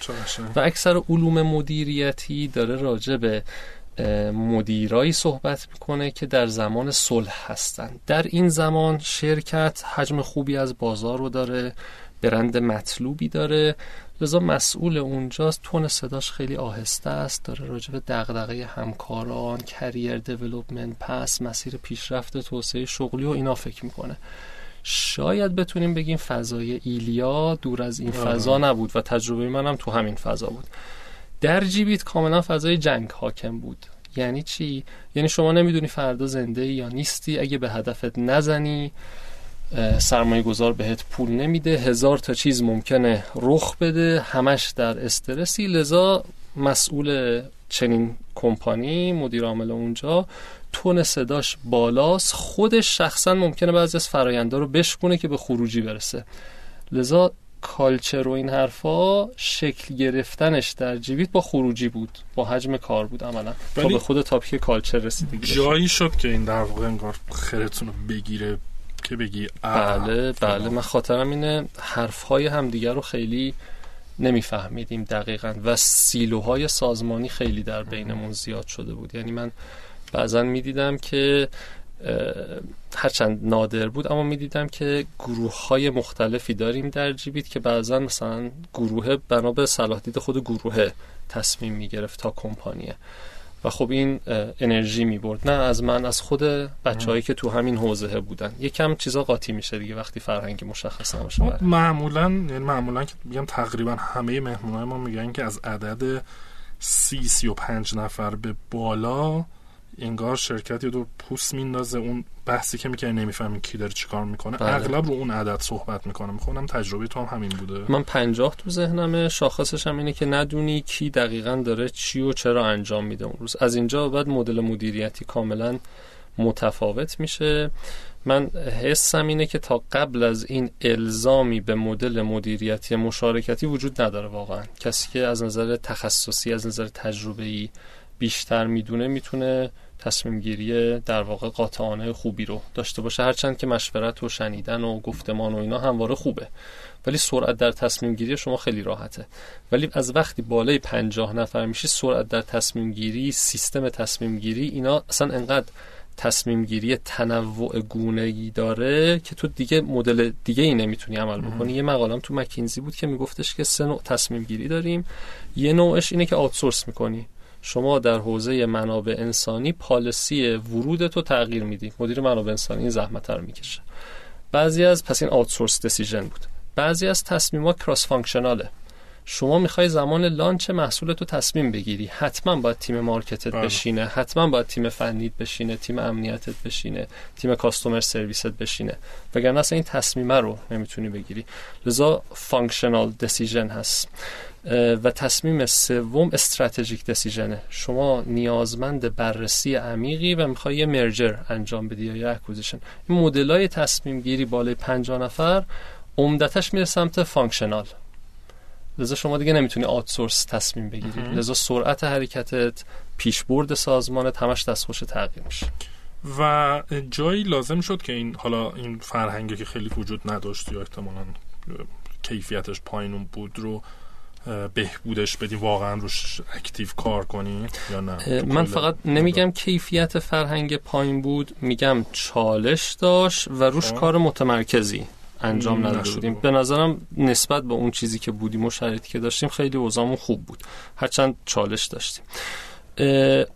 S4: و اکثر علوم مدیریتی داره راجع به مدیرایی صحبت می‌کنه که در زمان صلح هستن. در این زمان شرکت حجم خوبی از بازار رو داره برند مطلوبی داره لذا مسئول اونجاست. تون صداش خیلی آهسته است. داره راجع به دغدغه همکاران کریر دیولپمنت پس مسیر پیشرفت توسعه شغلی و اینا فکر می‌کنه. شاید بتونیم بگیم فضای ایلیا دور از این فضا نبود و تجربه منم تو همین فضا بود. در جیبیت کاملا فضای جنگ حاکم بود. یعنی چی؟ یعنی شما نمی‌دونی فردا زنده یا نیستی. اگه به هدفت نزنی سرمایه گذار بهت پول نمیده. هزار تا چیز ممکنه رخ بده. همش در استرسی. لذا مسئول چنین کمپانی مدیر عامل اونجا تون صداش بالاست. خودش شخصا ممکنه بعضی از فراینده رو بشکونه که به خروجی برسه. لذا کالچر و این حرفا شکل گرفتنش در جیبیت با خروجی بود. با حجم کار بود عملا. تا به خود تاپیک کالچر رسیدگی.
S3: جایی شد که این در واقع انگار خیرتون رو بگیره که بگی؟
S4: بله بله. من خاطرم اینه حرفهای همدیگر رو خیلی نمیفهمیدیم دقیقا و سیلوهای سازمانی خیلی در بینمون زیاد شده بود. یعنی من بعضا می‌دیدم که هرچند نادر بود اما می‌دیدم که گروه های مختلفی داریم در جیبیت که بعضا مثلا گروه بنا به صلاح دید خود گروه تصمیم می‌گرفت تا کمپانیه. و خب این انرژی می برد نه از من از خود بچههایی که تو همین حوزه بودن. یکم چیزا قاطی میشه دیگه وقتی فرهنگی مشخص نباشه.
S3: خب، معمولا یعنی معمولا که میگم تقریبا همه مهمونای ما میگن که از عدد سی سی و پنج نفر به بالا انگار شرکت یه دور پوست میندازه اون بحثی که می‌کنه نمی‌فهمی کی داره چیکار می‌کنه. بله. اغلب رو اون عدد صحبت می‌کنه. می‌خونم تجربه تو هم همین بوده.
S4: من پنجاه تو ذهنمه. شاخصش هم اینه که ندونی کی دقیقا داره چی و چرا انجام میده اون روز. از اینجا بعد مدل مدیریتی کاملا متفاوت میشه. من حسم اینه که تا قبل از این الزامی به مدل مدیریتی مشارکتی وجود نداره واقعا. کسی که از نظر تخصصی از نظر تجربه‌ای بیشتر می‌دونه می‌تونه تصمیم گیری در واقع قاطعانه خوبی رو داشته باشه. هرچند که مشورت و شنیدن و گفتمان و اینا همواره خوبه. ولی سرعت در تصمیم گیری شما خیلی راحته. ولی از وقتی بالای پنجاه نفر میشی سرعت در تصمیم گیری سیستم تصمیم گیری اینا اصلا انقدر تصمیم گیری تنوع گونه ای داره که تو دیگه مدل دیگه ای نمی‌تونی عمل بکنی. یه مقالم تو مکینزی بود که میگفتش که سه نوع تصمیم گیری داریم. یه نوعش اینه که outsource می‌کنی. شما در حوزه منابع انسانی policy ورود تو تغییر میدی. مدیر منابع انسانی این زحمت رو می‌کشه. بعضی از پس این outsource decision بود. بعضی از تصمیمات cross functional ه شما می‌خوای زمان launch محصول تو تصمیم بگیری. حتما باید تیم market ت بله. بشینه. حتما باید تیم فنیت بشینه تیم امنیتت بشینه تیم customer service ت بشینه. وگرنه اصلا این تصمیمه رو نمی‌تونی بگیری. لذا functional decision هست. و تصمیم سوم strategic decision ه شما نیازمند بررسی عمیقی و می‌خوای یه merger انجام بدی یا یه acquisition این مدلای تصمیم گیری بالای 50 نفر عمدتش میره سمت functional لذا شما دیگه نمی‌تونی outsource تصمیم بگیری. لذا سرعت حرکتت پیشبرد سازمانت همش دستخوش تغییر میشه.
S3: و جایی لازم شد که این حالا این فرهنگی که خیلی وجود نداشت یا احتمالا کیفیتش پایین بود رو بهبودش بدی واقعا روش اکتیو کار کنی یا نه؟
S4: من فقط نمیگم کیفیت فرهنگ پایین بود میگم چالش داشت و روش کار متمرکزی انجام نداده بودیم. به نظرم نسبت به اون چیزی که بودیم و شرایطی که داشتیم خیلی اوضاعمون خوب بود. هرچند چالش داشتیم.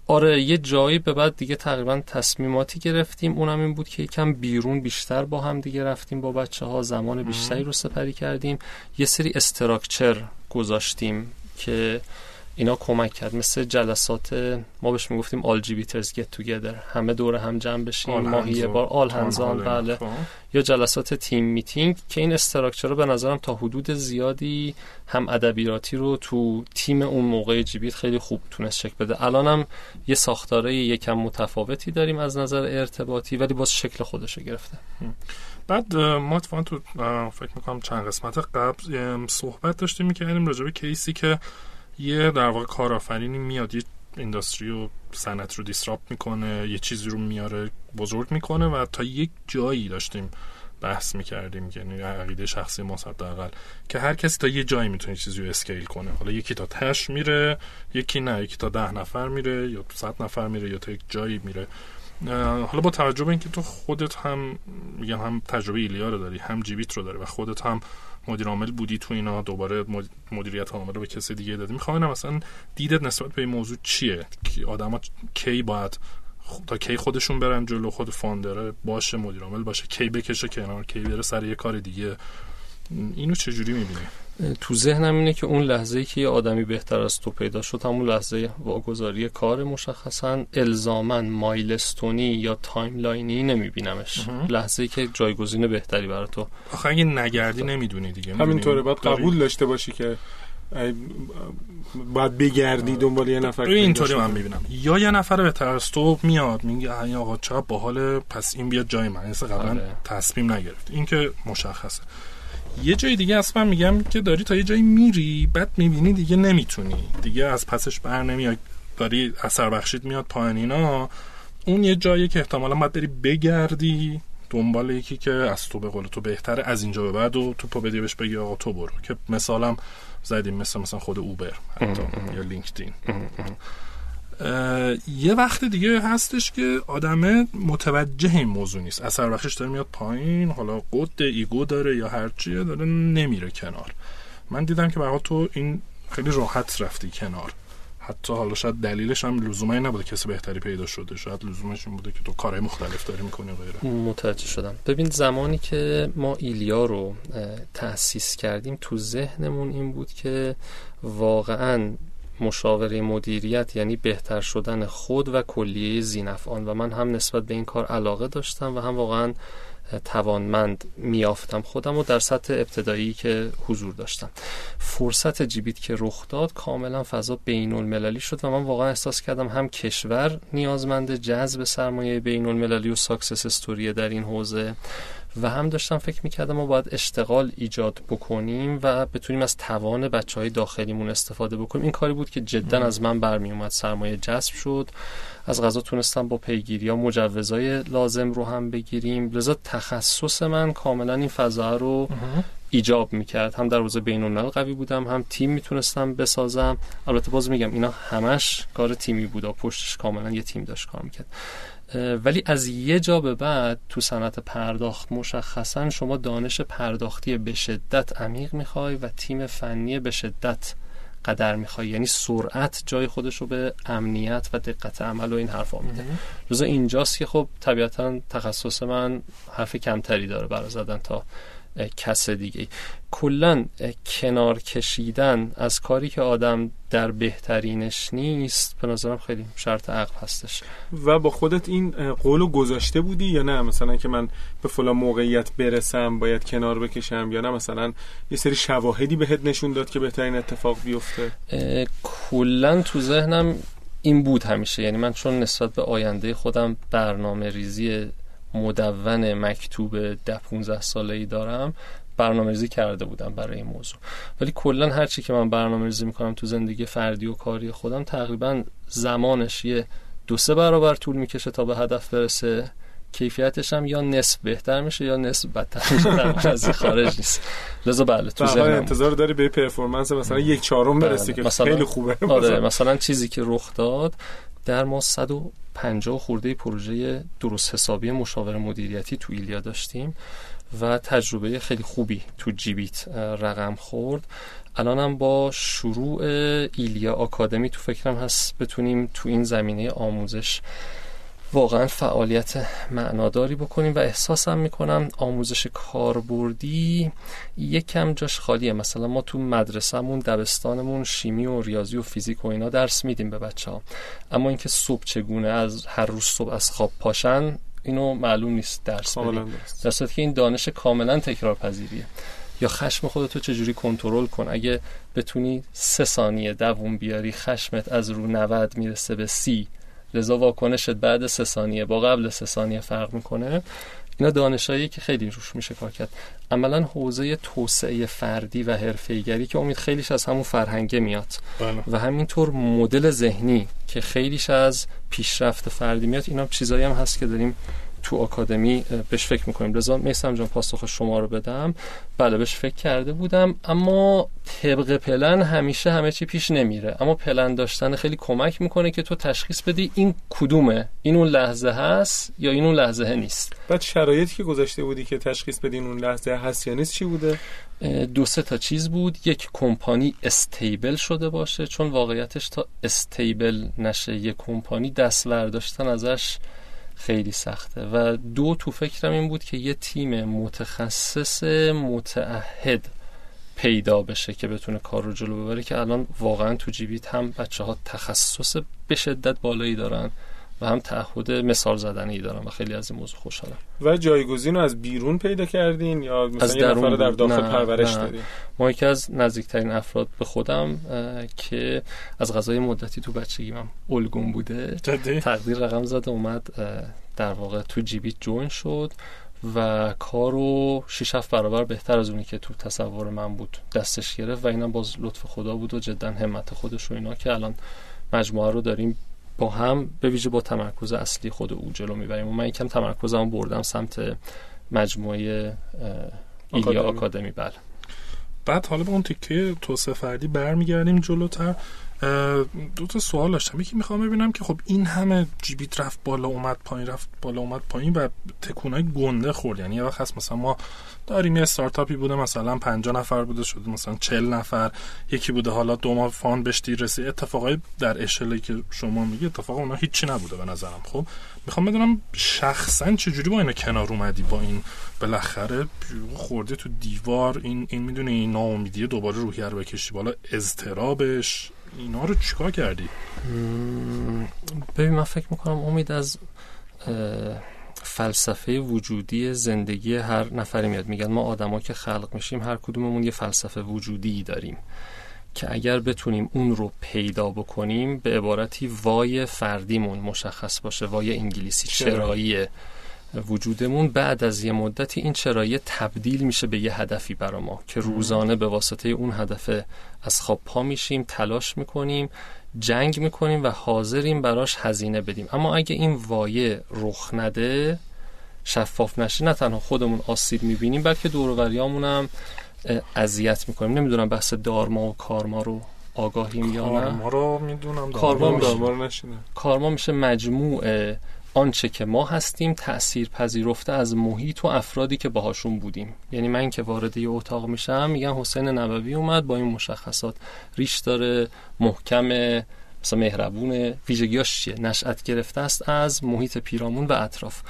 S4: آره یه جایی به بعد دیگه تقریبا تصمیماتی گرفتیم. اونم این بود که یکم بیرون بیشتر با هم دیگه رفتیم با بچه ها زمان بیشتری رو سپری کردیم. یه سری structure گذاشتیم که اینا کمک کرد. مثل جلسات ما بهش می‌گفتیم all Jibiters get together همه دور هم جمع بشیم ماهی یه بار all hands ان بله. خب. یا جلسات team meeting که این structure رو به نظرم تا حدود زیادی هم ادبیاتی رو تو تیم اون موقع جیبیت خیلی خوب تونست شکل بده. الانم یه ساختاره یکم متفاوتی داریم از نظر ارتباطی ولی باز شکل خودش رو گرفته
S3: بعد ما اتفاقا تو فکر می‌کنم چند قسمت قبل صحبت داشتیم می‌کردیم راجع به کیسی که یه در واقع کارآفرینی میاد یه اینداستری و صنعت رو دیسراپ می‌کنه یه چیزی رو میاره بزرگ می‌کنه و تا یک جایی داشتیم بحث می‌کردیم یعنی عقیده شخصی ما حداقل که هر کسی تا یه جایی می‌تونه چیزی رو اسکیل کنه. حالا یکی تا تش میره یکی نه یکی تا ده نفر میره یا صد نفر میره یا تا یک جایی میره. حالا با توجه به اینکه تو خودت هم میگم هم تجربه ایلیا رو داری هم جیبیت رو داری و خودت هم مدیر عامل بودی تو اینا دوباره مدیریت عامل رو به کسی دیگه دادی می‌خوام مثلا دیدت نسبت به این موضوع چیه؟ که آدما کی باید تا کی خودشون برن جلو خود فاندره باشه مدیر عامل باشه کی بکشه کنار کی بره سر یه کار دیگه؟ اینو چجوری می‌بینی؟
S4: تو ذهنم اینه که اون لحظه ای که یه آدمی بهتر از تو پیدا شد همون لحظه واگذاری کار مشخصا الزامن milestone ی یا timeline ی نمیبینمش. لحظه ای که جایگزین بهتری برای تو.
S3: آخه اگه نگردی نمی‌دونی دیگه
S2: همینطوره. باید قبول داشته باشی که باید بگردی دنبال یه نفر
S3: اینطوری من می‌بینم. یا یه نفر بهتر از تو میاد میگه ای آقا چرا باحال پس این بیاد جای من. مثل قبلا آره. تصمیم نگرفت. این که مشخصه. یه جای دیگه اصلا میگم که داری تا یه جایی میری بعد می‌بینی دیگه نمی‌تونی. دیگه از پسش بر نمیاد داری اثر بخشیت میاد پایین اینا. اون یه جایی که احتمالا باید بری بگردی دنبال یکی که از تو به قول تو بهتره از اینجا به بعد و تو پا بدی بهش بگی آقا تو برو. که مثالم زدیم مثل مثلا خود اوبر حتی یا لینکدین. یه وقت دیگه هستش که آدم متوجه این موضوع نیست. اثر بخشیش داره میاد پایین حالا قد ego داره یا هرچیه داره نمیره کنار. من دیدم که برای تو این خیلی راحت رفتی کنار. حتی حالا شاید دلیلش هم لزومی نبوده کسی بهتری پیدا شده. شاید لزومش این بوده که تو کارهای مختلف داری می‌کنی غیره.
S4: متوجه شدم. ببین زمانی که ما ایلیا رو تأسیس کردیم تو ذهنمون این بود که واقعا مشاوره مدیریت یعنی بهتر شدن خود و کلیه زینفعان. و من هم نسبت به این کار علاقه داشتم و هم واقعا توانمند میافتم خودم و در سطح ابتدایی که حضور داشتم. فرصت جیبیت که رخ داد کاملا فضا بین المللی شد و من واقعا احساس کردم هم کشور نیازمند جذب سرمایه بین المللی و success story در این حوزه و هم داشتم فکر می‌کردم ما باید اشتغال ایجاد بکنیم و بتونیم از توان بچه های داخلیمون استفاده بکنیم. این کاری بود که جدا از من برمی اومد سرمایه جذب شد. از غذا تونستم با پیگیری ها مجوزهای لازم رو هم بگیریم. لذا تخصص من کاملا این فضا رو ایجاب می‌کرد. هم در حوزه بین قوی بودم هم تیم می‌تونستم بسازم. البته باز میگم اینا همش کار تیمی بود و پشتش کاملا یه تیم داشت کار می‌کرد. ولی از یه جا به بعد تو صنعت پرداخت مشخصا شما دانش پرداختی به شدت عمیق می‌خوای و تیم فنی به شدت قدر می‌خوای. یعنی سرعت جای خودش رو به امنیت و دقت عمل و این حرفا میده. روز اینجاست که خب طبیعتا تخصص من حرف کمتری داره برای زدن تا کس دیگه. کلا کنار کشیدن از کاری که آدم در بهترینش نیست به نظرم خیلی شرط عقل هستش.
S2: و با خودت این قولو گذاشته بودی یا نه؟ مثلا که من به فلان موقعیت برسم باید کنار بکشم یا نه؟ مثلا یه سری شواهدی بهت نشون داد که بهترین اتفاق بیفته.
S4: کلا تو ذهنم این بود همیشه. یعنی من چون نسبت به آینده خودم برنامه ریزی مدون مکتوب ده 15 ساله ای دارم. برنامه ریزی کرده بودم برای این موضوع. ولی کلا هر چی که من برنامه ریزی می‌کنم تو زندگی فردی و کاری خودم تقریبا زمانش یه دو سه برابر طول می‌کشه تا به هدف برسه. کیفیتش هم یا نصف بهتر میشه یا نصف بدتر میشه در از خارج نیست. لذا بله تو
S2: ذهنم. انتظار داری به پرفورمنس مثلا یک چهارم برسی بله. که مثلا خیلی خوبه.
S4: آره مثلا چیزی که رخ داد در ما 150 خورده پروژه درست حسابی مشاور مدیریتی تو ایلیا داشتیم و تجربه خیلی خوبی تو جیبیت رقم خورد. الانم با شروع ایلیا آکادمی تو فکرم هست بتونیم تو این زمینه آموزش واقعا فعالیت معناداری بکنیم و احساسم می‌کنم آموزش کاربردی یکم جاش خالیه. مثلا ما تو مدرسهمون دبستانمون شیمی و ریاضی و فیزیک و اینا درس میدیم به بچه ها اما اینکه صبح چگونه از هر روز صبح از خواب پاشن اینو معلوم نیست درس بدیم در که این دانش کاملا تکرار پذیریه یا خشم خودتو چجوری کنترل کن؟ اگه بتونی سه ثانیه دووم بیاری خشمت از رو 90 می‌رسه به سی. لذا واکنشت بعد سه ثانیه با قبل سه ثانیه فرق می‌کنه. اینا دانشایی که خیلی روش میشه کار کرد. عملا حوزه توسعه فردی و حرفه‌ایگری که امید خیلیش از همون فرهنگه میاد. بله. و همینطور مدل ذهنی که خیلیش از پیشرفت فردی میاد اینا چیزایی هم هست که داریم تو آکادمی بهش فکر می‌کنیم. لذا میسم جان پاسخ شما رو بدم. بله بهش فکر کرده بودم. اما طبق پلن همیشه همه چی پیش نمیره. اما پلن داشتن خیلی کمک می‌کنه که تو تشخیص بدی این کدومه. این اون لحظه هست یا این اون لحظه نیست.
S2: بعد شرایطی که گذاشته بودی که تشخیص بدی این اون لحظه هست یا نیست چی بوده؟
S4: دو سه تا چیز بود. یک کمپانی استیبل شده باشه. چون واقعیتش تا استیبل نشه یک کمپانی دست داشتن ازش خیلی سخته. و دو تو فکرم این بود که یه تیم متخصص متعهد پیدا بشه که بتونه کار رو جلو ببره که الان واقعا تو جیبیت هم بچه ها تخصص به شدت بالایی دارن. و هم تعهد مثال زدنی دارم و خیلی از این موضوع خوشحالم.
S2: و جایگزین رو از بیرون پیدا کردین یا مثلا از یه نفر در داخل نه، پرورش دادین؟
S4: ما یکی از نزدیکترین افراد به خودم که از غذای مدتی تو بچگی من الگون بوده. تقدیر رقم زده اومد در واقع تو جیبیت جوین شد و کارو شیش هفت برابر بهتر از اونی که تو تصور من بود دستش گرفت و اینم باز لطف خدا بود و جدا همت خودش و اینا که الان مجموعه رو داریم با هم به ویژه با تمرکز اصلی خود او جلو می‌بریم. و من یکم تمرکزمو بردم سمت مجموعه ایلیا آکادمی. بله.
S3: بعد حالا به اون تیکه توسعه فردی برمیگردیم جلوتر. دو تا سوال داشتم. یکی می‌خوام ببینم که خب این همه جیبیت رفت بالا اومد پایین رفت بالا اومد پایین و تکونای گنده خورد. یعنی یه وقت هست مثلا ما داریم یه استارتاپی بوده مثلا 50 نفر بوده شده مثلا 40 نفر. یکی بوده حالا دو ماه فان بهش رسید. اتفاقای در اشلی که شما میگی اتفاق اونا هیچی نبوده به نظرم. خب می‌خوام بدونم شخصا چجوری با اینا کنار اومدی؟ با این بالاخره خورده تو دیوار این این می‌دونه این ناامیدی دوباره روحیه رو بکشی بالا اضطرابش. اینا رو چیکار کردی؟
S4: ببین من فکر می‌کنم امید از فلسفه وجودی زندگی هر نفری میاد. میگن ما آدما که خلق میشیم هر کدوممون یه فلسفه وجودی داریم که اگر بتونیم اون رو پیدا بکنیم به عبارتی وای فردیمون مشخص باشه وای انگلیسی چرایی وجودمون بعد از یه مدتی این چرایی تبدیل میشه به یه هدفی برا ما که روزانه به واسطه اون هدف از خواب پا میشیم تلاش می‌کنیم جنگ می‌کنیم و حاضریم براش هزینه بدیم. اما اگه این وایه رخ نده شفاف نشه نه تنها خودمون آسیب می‌بینیم بلکه دوروریامون هم اذیت می‌کنیم. نمی‌دونم بحث دارما و کارما رو آگاهیم یا نه.
S3: کارما رو می‌دونم
S4: کارما
S2: میشه.
S4: مجموعه آنچه که ما هستیم تأثیر پذیرفته از محیط و افرادی که باهاشون بودیم. یعنی من که وارد یه اتاق میشم میگن حسین نبوی اومد با این مشخصات. ریش داره محکم مثلا مهربون. ویژگیاش چیه؟ نشأت گرفته است از محیط پیرامون و اطراف.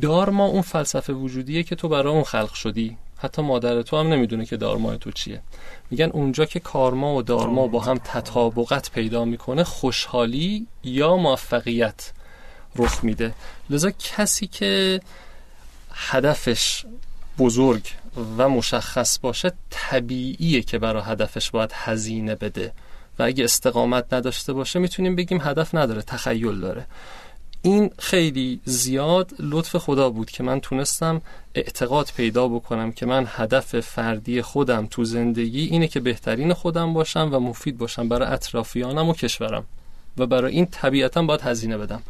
S4: دارما اون فلسفه وجودیه که تو برای اون خلق شدی. حتی مادر تو هم نمی‌دونه که دارمای تو چیه. میگن اونجا که کارما و دارما با هم تطابقت پیدا می‌کنه خوشحالی یا موفقیت. رخ میده. لذا کسی که هدفش بزرگ و مشخص باشه طبیعیه که برای هدفش باید هزینه بده. و اگه استقامت نداشته باشه می‌تونیم بگیم هدف نداره تخیل داره. این خیلی زیاد لطف خدا بود که من تونستم اعتقاد پیدا بکنم که من هدف فردی خودم تو زندگی اینه که بهترین خودم باشم و مفید باشم برای اطرافیانم و کشورم. و برای این طبیعتا باید هزینه بدم.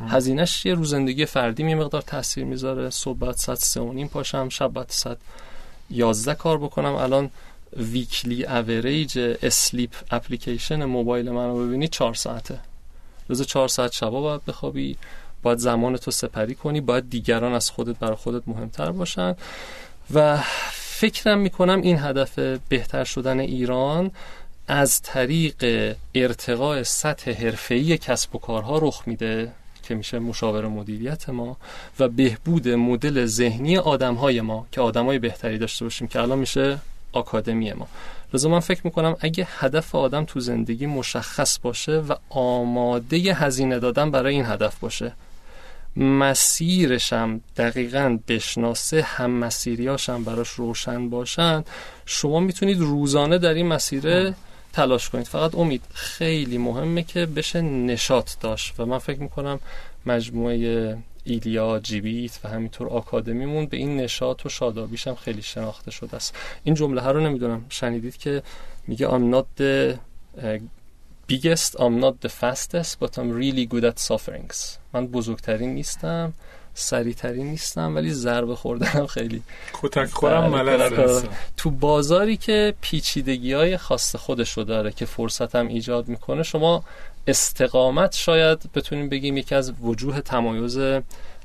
S4: هزینهش یه رو زندگی فردی می مقدار تاثیر می‌ذاره. صبح بعد ساعت سه و نیم پاشم شب بعد ساعت یازده کار بکنم. الان weekly average sleep اپلیکیشن موبایل منو ببینی چهار ساعته. روز چهار ساعت شبا باید بخوابی باید زمان تو سپری کنی باید دیگران از خودت برای خودت مهمتر باشن. و فکرم می‌کنم این هدف بهتر شدن ایران از طریق ارتقاء سطح حرفه‌ای کسب و کارها رخ میده. که میشه مشاور مدیریت ما و بهبود مدل ذهنی آدمهای ما که آدمای بهتری داشته باشیم که الان میشه آکادمی ما. لذا من فکر می‌کنم اگه هدف آدم تو زندگی مشخص باشه و آماده هزینه دادن برای این هدف باشه مسیرش هم دقیقا بشناسه هم مسیریاش هم براش روشن باشن شما می‌تونید روزانه در این مسیر تلاش کنید. فقط امید خیلی مهمه که بشه نشاط داشت و من فکر می‌کنم مجموعه ایلیا جیبیت و همینطور آکادمیمون به این نشاط و شادابیش هم خیلی شناخته شده است. این جمله ها رو نمی‌دونم. شنیدید که میگه I'm not the biggest I'm not the fastest but I'm really good at sufferings. من بزرگترین نیستم. سریعترین نیستم ولی ضربه خوردنم خیلی
S2: کتک خورم
S4: بله، تو بازاری که پیچیدگی های خاص خودش رو داره که فرصت هم ایجاد می‌کنه شما استقامت شاید بتونیم بگیم یکی از وجوه تمایز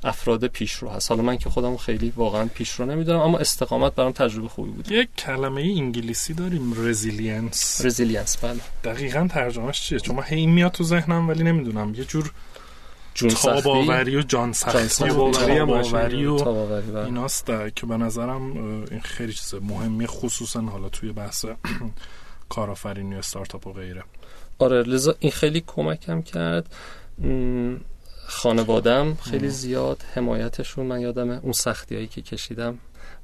S4: افراد پیشرو هست. حالا من که خودم خیلی واقعا پیشرو نمی‌دونم اما استقامت برام تجربه خوبی بود.
S3: یک کلمه انگلیسی داریم resilience
S4: resilience بله.
S3: دقیقا ترجمهش چیه؟ چون من هی میاد تو ذهنم ولی نمی‌دونم. یه جور جون تاب‌آوری و جان سختی و تاب‌آوری و بله. ایناست که به نظرم این خیلی چیز مهمی خصوصا حالا توی بحث (clears throat) کارآفرینی و استارتاپ و غیره.
S4: آره لذا این خیلی کمکم کرد. خانوادم خیلی زیاد حمایتشون من یادم اون سختی هایی که کشیدم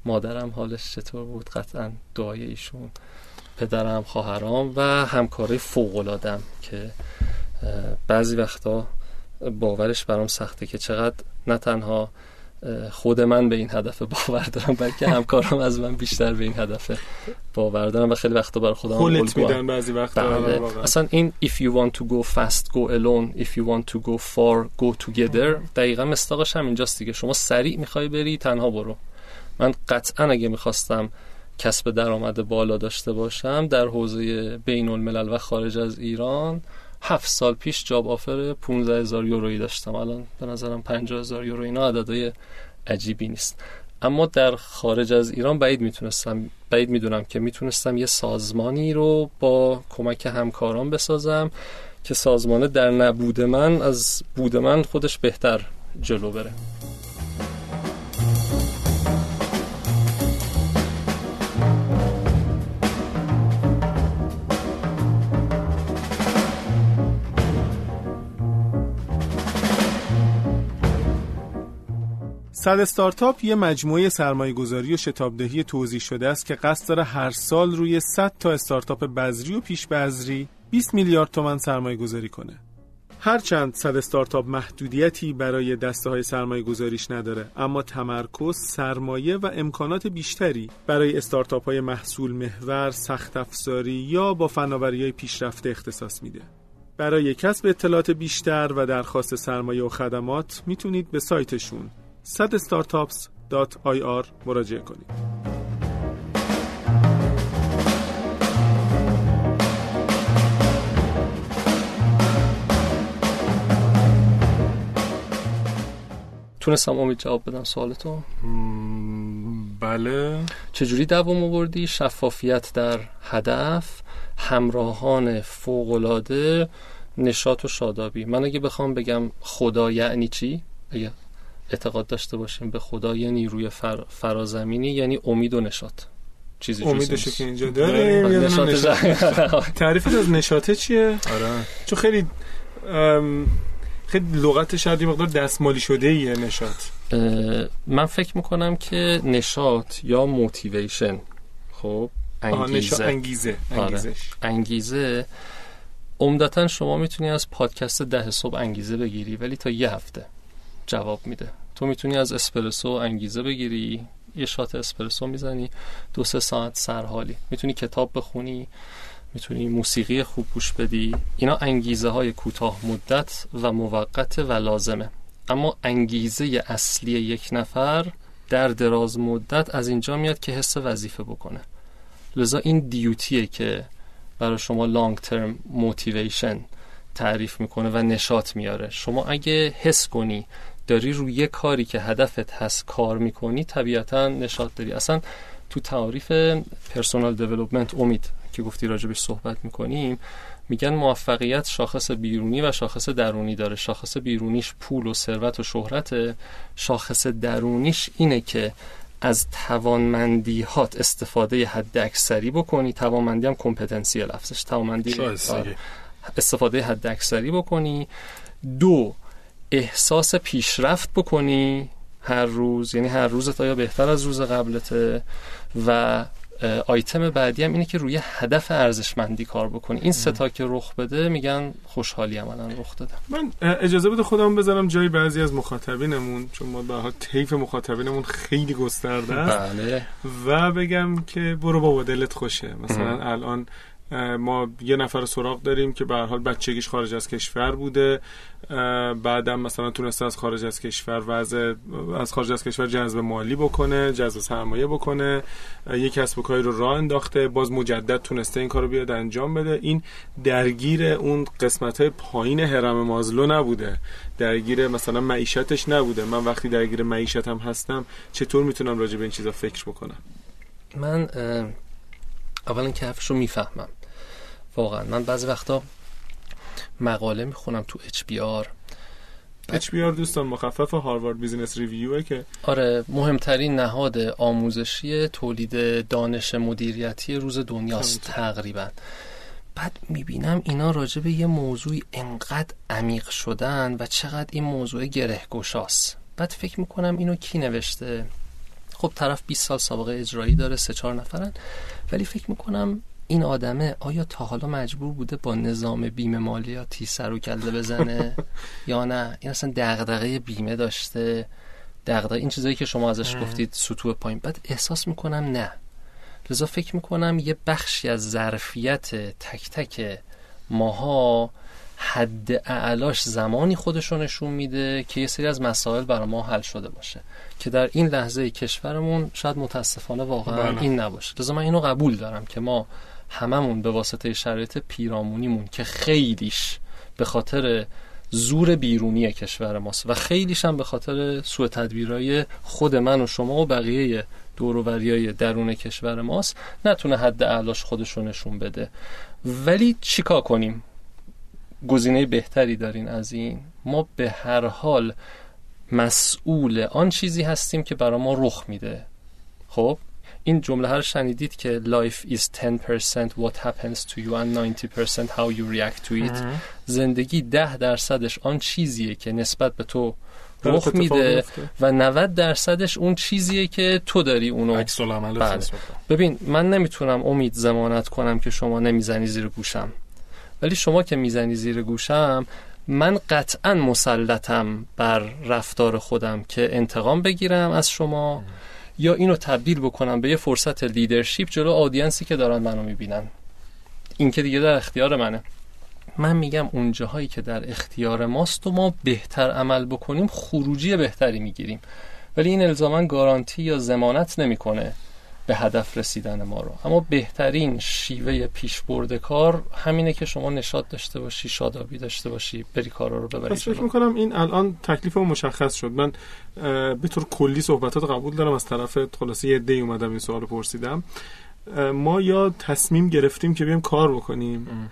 S4: مادرم حالش چطور بود؟ قطعا دعای ایشون پدرم خواهرام و همکارای فوق که بعضی وقتا باورش برام سخته که چقدر نه تنها خود من به این هدف باور دارم بلکه همکارم از من بیشتر به این هدف باور دارم و خیلی وقتا برای خودم
S2: خولت میدن بعضی وقتا
S4: بله. اصلا این if you want to go fast go alone if you want to go far go together دقیقا مستاقش هم اینجاست دیگه. شما سریع می‌خوای بری تنها برو. من قطعا اگه می‌خواستم کسب درآمد بالا داشته باشم در حوزه بین الملل و خارج از ایران هفت سال پیش جاب آفر 15 هزار یورویی داشتم. الان به نظرم 50 هزار یورو اینا عددهای عجیبی نیست. اما در خارج از ایران بعید می‌تونستم بعید می‌دونم که می‌تونستم یه سازمانی رو با کمک همکاران بسازم که سازمانه در نبود من از بود من خودش بهتر جلو بره.
S2: صد استارتاپ یه مجموعه سرمایه گذاری و شتابدهی توضیح شده است که قصد داره هر سال روی 100 تا استارتاپ بذری و پیش بذری 20 میلیارد تومن سرمایه گذاری کنه. هرچند صد استارتاپ محدودیتی برای دسته های سرمایه گذاریش نداره اما تمرکز سرمایه و امکانات بیشتری برای استارتاپ های محصول محور سخت افزاری یا با فناوری های پیشرفته اختصاص میده برای کسب اطلاعات بیشتر و درخواست سرمایه و خدمات می‌تونید به سایتشون sadstartups.ir مراجعه کنید.
S4: تونستم امید جواب بدم سوالتو
S3: بله.
S4: چجوری دوام آوردی؟ شفافیت در هدف همراهان فوقالعاده نشاط و شادابی. من اگه بخوام بگم خدا یعنی چی؟ اگه اعتقاد داشته باشیم به خدا یه نیروی فر... فرازمینی یعنی امید و نشاط. چیزی
S2: امیدشو که اینجا داریم (laughs) تعریفت از نشاطه چیه؟
S3: آره.
S2: چون خیلی خیلی لغت شاید یه مقدار دستمالی شده یه نشاط
S4: من فکر می‌کنم که نشاط یا موتیویشن خب انگیزه.
S2: انگیزه
S4: آره. انگیزه عمدتا شما می‌تونی از پادکست ده صبح انگیزه بگیری ولی تا یه هفته جواب میده. تو می‌تونی از اسپرسو انگیزه بگیری یه شات اسپرسو می‌زنی دو سه ساعت سرحالی. می‌تونی کتاب بخونی می‌تونی موسیقی خوب گوش بدی. اینا انگیزه های کوتاه مدت و موقت و لازمه. اما انگیزه اصلی یک نفر در دراز مدت از اینجا میاد که حس وظیفه بکنه. لذا این دیوتیه که برای شما لانگ ترم موتیویشن تعریف می‌کنه و نشاط میاره. شما اگه حس کنی داری روی یه کاری که هدفت هست کار می‌کنی طبیعتا نشاط داری. اصلا تو تعریف personal development امید که گفتی راجع بهش صحبت می‌کنیم میگن موفقیت شاخص بیرونی و شاخص درونی داره. شاخص بیرونیش پول و ثروت و شهرت شاخص درونیش اینه که از توانمندی هات استفاده حد اکثری بکنی. توانمندی هم competency لفظش. توانمندی آره. استفاده حد اکثری بکنی. دو احساس پیشرفت بکنی هر روز یعنی هر روز تا یا بهتر از روز قبلته؟ و آیتم بعدی هم اینه که روی هدف ارزشمندی کار بکنی. این ستا که رخ بده میگن خوشحالی عملا رخ داده
S2: من اجازه بده خودم بذارم جای بعضی از مخاطبینمون چون ما به طیف مخاطبینمون خیلی گسترده است.
S4: بله.
S2: و بگم که برو بابا دلت خوشه. مثلا الان ما یه نفر سراغ داریم که به حال بچگیش خارج از کشور بوده. بعدم مثلا تونسته از خارج از کشور وضع از خارج از کشور جذب مالی بکنه جذب سرمایه بکنه. یک کسب و کاری رو راه انداخته. باز مجدد تونسته این کارو بیاد انجام بده. این درگیر اون قسمت های پایین هرم مازلو نبوده. درگیر مثلا معیشتش نبوده. من وقتی درگیر معیشتم هستم چطور می‌تونم راجع به این چیزا فکر بکنم؟
S4: من اولا که حرفش رو می‌فهمم. واقعا. من بعضی وقتا مقاله می‌خونم تو اچ بی آر
S2: اچ بی آر دوستان مخفف Harvard Business Review ه که
S4: آره مهمترین نهاد آموزشی تولید دانش مدیریتی روز دنیاست تقریبا. بعد می‌بینم اینا راجع به یه موضوع انقدر عمیق شدن و چقدر این موضوع گره گشاست بعد فکر می‌کنم اینو کی نوشته؟ خب طرف 20 سال سابقه اجرایی داره سه چهار نفرن. ولی فکر می‌کنم این آدمه آیا تا حالا مجبور بوده با نظام بیمه مالیاتی سر و کله بزنه؟ (laughs) یا نه؟ این اصلا دغدغه بیمه داشته. دغدغه این چیزایی که شما ازش گفتید سطوح پایین. بعد احساس می‌کنم نه. لذا فکر می‌کنم یه بخشی از ظرفیت تک تک ماها حد اعلاش زمانی خودش رو نشون میده که یه سری از مسائل برای ما حل شده باشه. که در این لحظه کشورمون شاید متاسفانه واقعا
S3: بله.
S4: این نباشه. لذا من اینو قبول دارم که ما هممون به واسطه شرایط پیرامونیمون که خیلیش به خاطر زور بیرونی کشور ماست و خیلیش هم به خاطر سوء تدبیرهای خود من و شما و بقیه دوروبریای درون کشور ماست نتونه حد اعلاش خودش رو نشون بده. ولی چیکار کنیم؟ گزینه بهتری دارین از این؟ ما به هر حال مسئول آن چیزی هستیم که برای ما رخ میده. خب؟ این جمله ها رو شنیدید که life is 10% what happens to you and 90% how you react to it. زندگی ده درصدش آن چیزیه که نسبت به تو رخ میده. و 90 درصدش اون چیزیه که تو داری اونو.
S3: عکس
S4: بله. ببین من نمی‌تونم امید زمانت کنم که شما نمی‌زنی زیر گوشم. ولی شما که می‌زنی زیر گوشم من قطعا مسلطم بر رفتار خودم که انتقام بگیرم از شما. یا اینو تبدیل بکنم به یه فرصت leadership جلو audience ی که دارن منو می‌بینن. این که دیگه در اختیار منه. من میگم اون جاهایی که در اختیار ماست و ما بهتر عمل بکنیم خروجی بهتری می‌گیریم. ولی این الزاما گارانتی یا ضمانت نمی‌کنه. به هدف رسیدن ما رو. اما بهترین شیوه پیشبرد کار همینه که شما نشاط داشته باشی شادابی داشته باشی بری کارا رو ببری
S2: پس فکر می‌کنم این الان تکلیف مشخص شد. من به طور کلی صحبتات قبول دارم. از طرف خلاصه یه دی اومدم این سوال پرسیدم. ما یا تصمیم گرفتیم که بیایم کار بکنیم؟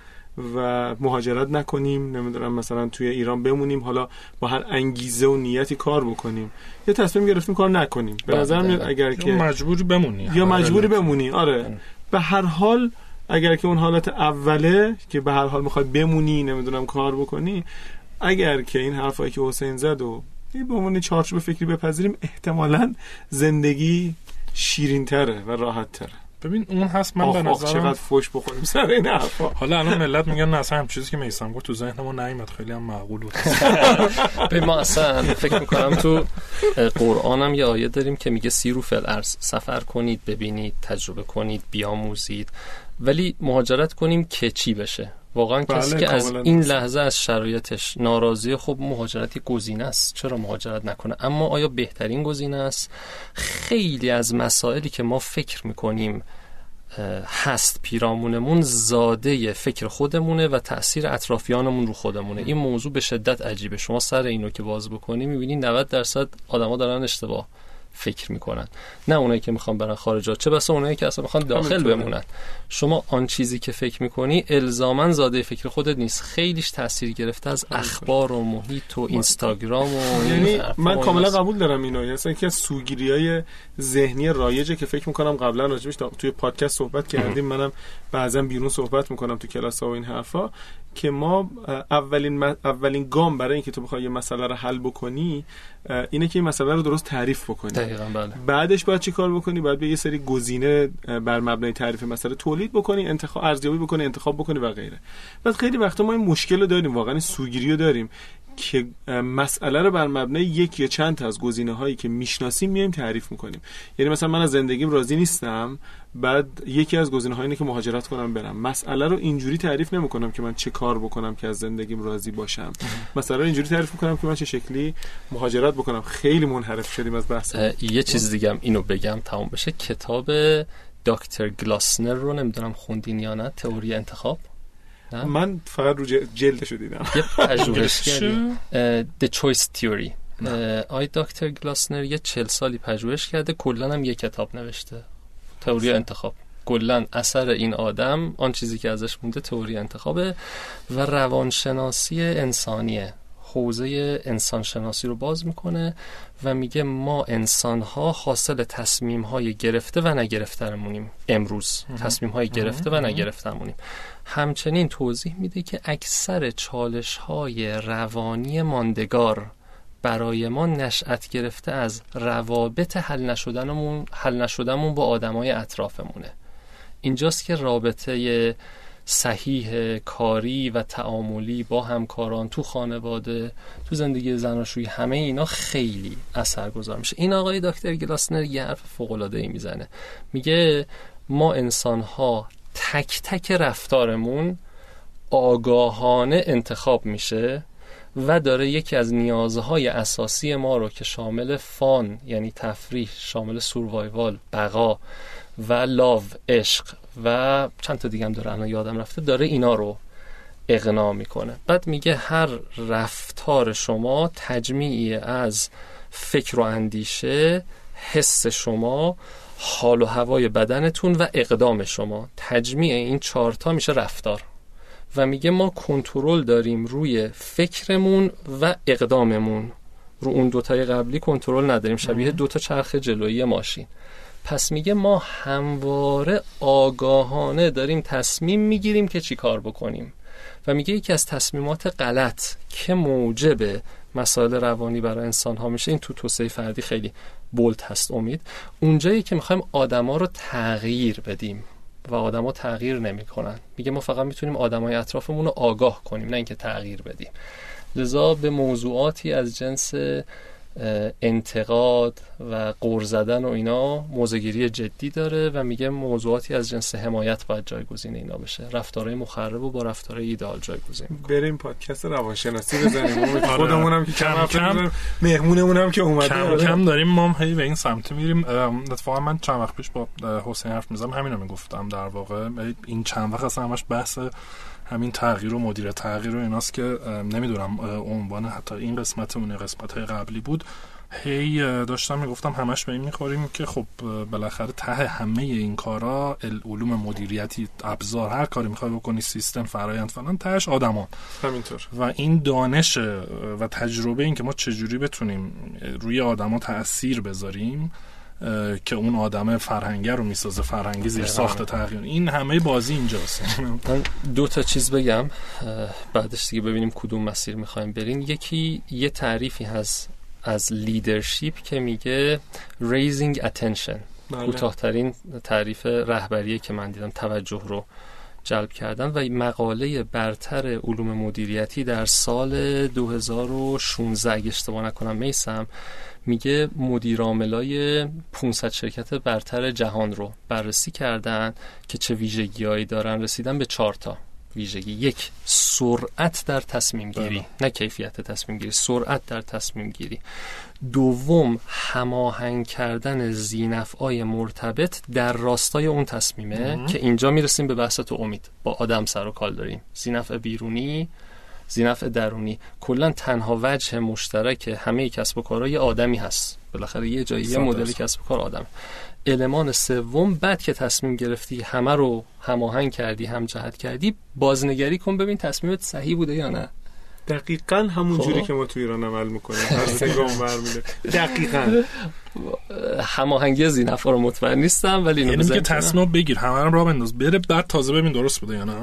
S2: و مهاجرت نکنیم نمی‌دونم مثلا توی ایران بمونیم حالا با هر انگیزه و نیتی کار بکنیم. یا تصمیم گرفتیم کار نکنیم. به
S4: بله،
S2: نظر میاد
S4: دقیقاً.
S2: اگر که
S3: مجبوری بمونی.
S2: یا مجبوری
S3: بله.
S2: بمونی آره. به هر حال اگر که اون حالت اوله که به هر حال می‌خواد بمونی نمی‌دونم کار بکنی اگر که این حرفایی که حسین زد و به عنوان چارچوب فکری بپذیریم احتمالا زندگی شیرین تره و راحت تره
S3: ببین اون هست من به
S2: آخ چقدر
S3: نظرم
S2: فوش بخوریم سر این حرفا.
S3: حالا الان ملت میگن نه اصلا هم چیزی که میسم گفت تو ذهن ما نیومد. خیلی هم معقول بود. (laughs)
S4: به ما اصلا فکر می‌کنم تو قرآن هم یه آیه داریم که میگه سیرو فل ارز سفر کنید ببینید تجربه کنید بیاموزید. ولی مهاجرت کنیم که چی بشه؟ واقعا
S2: بله،
S4: کسی که از این. لحظه از شرایطش ناراضیه خب مهاجرتی گزینه است. چرا مهاجرت نکنه؟ اما آیا بهترین گزینه است؟ خیلی از مسائلی که ما فکر می‌کنیم هست پیرامونمون زاده فکر خودمونه و تاثیر اطرافیانمون رو خودمونه. این موضوع به شدت عجیبه. شما سر اینو که باز بکنی می‌بینی 90 درصد آدما دارن اشتباه فکر می‌کنن. نه اونایی که می‌خوان برن خارج چه بسا اونایی که اصلا می‌خوان داخل. بمونن. شما آن چیزی که فکر می‌کنی الزاما زاده فکر خودت نیست. خیلیش تاثیر گرفته از اخبار و محیط و اینستاگرام و
S2: یعنی من کاملا. قبول دارم اینو. یعنی اصلا یکی از سوگیری های ذهنی رایجه که فکر می‌کنم قبلا راجبش توی پادکست صحبت کردیم. منم بعضا بیرون صحبت می‌کنم تو کلاس ها و این حرفا. که ما اولین اولین گام برای اینکه تو بخوای یه مسئله رو حل بکنی اینه که این مسئله رو درست تعریف بکنی.
S4: دقیقا بله.
S2: بعدش باید چی کار بکنی؟ باید به یه سری گزینه بر مبنای تعریف مسئله تولید بکنی انتخاب ارزیابی بکنی انتخاب بکنی و غیره. بعد خیلی وقتا ما این مشکل رو داریم واقعا سوگیری رو داریم. که مسئله رو بر مبنای یک یا چند تا از گزینه هایی که می‌شناسیم میایم تعریف می‌کنیم. یعنی مثلا من از زندگیم راضی نیستم بعد یکی از گزینه ها اینه که مهاجرت کنم برم. مسئله رو اینجوری تعریف نمی‌کنم که من چه کار بکنم که از زندگیم راضی باشم. مسئله رو اینجوری تعریف می‌کنم که من چه شکلی مهاجرت بکنم. خیلی منحرف شدیم از بحث.
S4: یه چیز دیگه اینو بگم تمام بشه. کتاب دکتر گلاسنر رو نمی‌دونم خوندین یا نه. تئوری انتخاب. نه؟
S2: من فقط رو جلدشو دیدم.
S4: یه پژوهشگری The Choice Theory. آی دکتر گلاسنر یه چل سالی پژوهش کرده کلا هم یه کتاب نوشته. تئوری انتخاب. کلا اثر این آدم آن چیزی که ازش مونده تئوری انتخابه و روانشناسی انسانیه. حوزه انسانشناسی رو باز می‌کنه و میگه ما انسان ها حاصل تصمیم های گرفته و نگرفتهمونیم امروز. تصمیم های گرفته و نگرفتهمونیم همچنین توضیح میده که اکثر چالش های روانی ماندگار برای ما نشأت گرفته از روابط حل نشدنمون حل نشدنمون با آدمای اطرافمونه. اینجاست که رابطه صحیح کاری و تعاملی با همکاران تو خانواده تو زندگی زناشویی همه اینا خیلی اثرگذار میشه. این آقای دکتر گلاسنر یه حرف فوق ای می‌زنه. میگه ما انسان ها تک تک رفتارمون آگاهانه انتخاب میشه و داره یکی از نیازهای اساسی ما رو که شامل فان یعنی تفریح شامل سوروایوال بقا و لاو عشق و چند تا دیگه هم داره الان یادم رفته داره اینا رو اقنا می‌کنه. بعد میگه هر رفتار شما تجمیعی از فکر و اندیشه حس شما حال و هوای بدنتون و اقدام شما. تجمیع این چهارتا میشه رفتار. و میگه ما کنترل داریم روی فکرمون و اقداممون. رو اون دوتای قبلی کنترل نداریم. شبیه دوتا چرخ جلویی ماشین. پس میگه ما همواره آگاهانه داریم تصمیم می‌گیریم که چی کار بکنیم. و میگه یکی از تصمیمات غلط که موجب مسائل روانی برای انسان ها میشه این تو توسعه فردی خیلی بولت هست امید. اونجایی که می‌خوایم آدما رو تغییر بدیم و آدما تغییر نمی‌کنن. میگه ما فقط می‌تونیم آدمای اطرافمون رو آگاه کنیم نه اینکه تغییر بدیم. لذا به موضوعاتی از جنس انتقاد و قور زدن و اینا موزگیری جدی داره و میگه موضوعاتی از جنس حمایت باید جایگزین اینا بشه. رفتارهای مخرب و با رفتارهای ایدال جایگزین
S2: بریم پادکست روانشناسی بزنیم. خودمون هم که کم کم. مهمونمون هم که اومده
S3: کم کم داریم ما هی به این سمت میریم. اتفاقا من چند وقت پیش با حسین حرف می‌زنم همین رو می‌گفتم در واقع. این چند وقت اصلا همش بحث همین تغییر و مدیر تغییر و ایناست که نمی‌دونم عنوان حتی این قسمت اون قسمت های قبلی بود. هی داشتم می‌گفتم همش به این می‌خوریم که خب بالاخره ته همه این کارا علوم مدیریتی ابزار هر کاری می‌خوای بکنی سیستم فرایند فلان تهش آدمان.
S2: همینطور.
S3: و این دانش و تجربه این که ما چجوری بتونیم روی آدما تاثیر بذاریم که اون آدم فرهنگی رو می‌سازه فرهنگی زیر ساخت تغییر. این همه بازی اینجاست.
S4: من دو تا چیز بگم بعدش دیگه ببینیم کدوم مسیر می‌خوایم بریم. یکی یه تعریفی هست از لیدرشپ که میگه raising attention. بله. کوتاهترین تعریف رهبریه که من دیدم توجه رو جلب کردن. و مقاله برتر علوم مدیریتی در سال 2016 اگه اشتباه نکنم میسم میگه مدیرعاملای 500 شرکت برتر جهان رو بررسی کردن که چه ویژگیهایی دارن. رسیدن به چهار تا ویژگی. یک سرعت در تصمیم گیری. بله. نه کیفیت تصمیم گیری سرعت در تصمیم گیری. دوم هماهنگ کردن زینفعای مرتبط در راستای اون تصمیمه که اینجا می‌رسیم به بحث تو امید. با آدم سر و کال داریم. زینفع بیرونی زینفع درونی. کلا تنها وجه مشترک همه کسب و کارها یه آدمی هست. بالاخره یه جایی یه مدل کسب و کار آدم. المان سوم بعد که تصمیم گرفتی همه رو هماهنگ کردی هم جهت کردی بازنگری کن ببین تصمیمت صحیح بوده یا نه.
S2: دقیقا همون خب. جوری که ما تو ایران عمل می‌کنیم. هر سه برمیده دقیقا.
S4: هماهنگی از این رو مطمئن نیستم ولی
S3: یعنی که تصمیم بگیر. همه رو را بنداز. بره بعد تازه ببین درست بوده یا نه.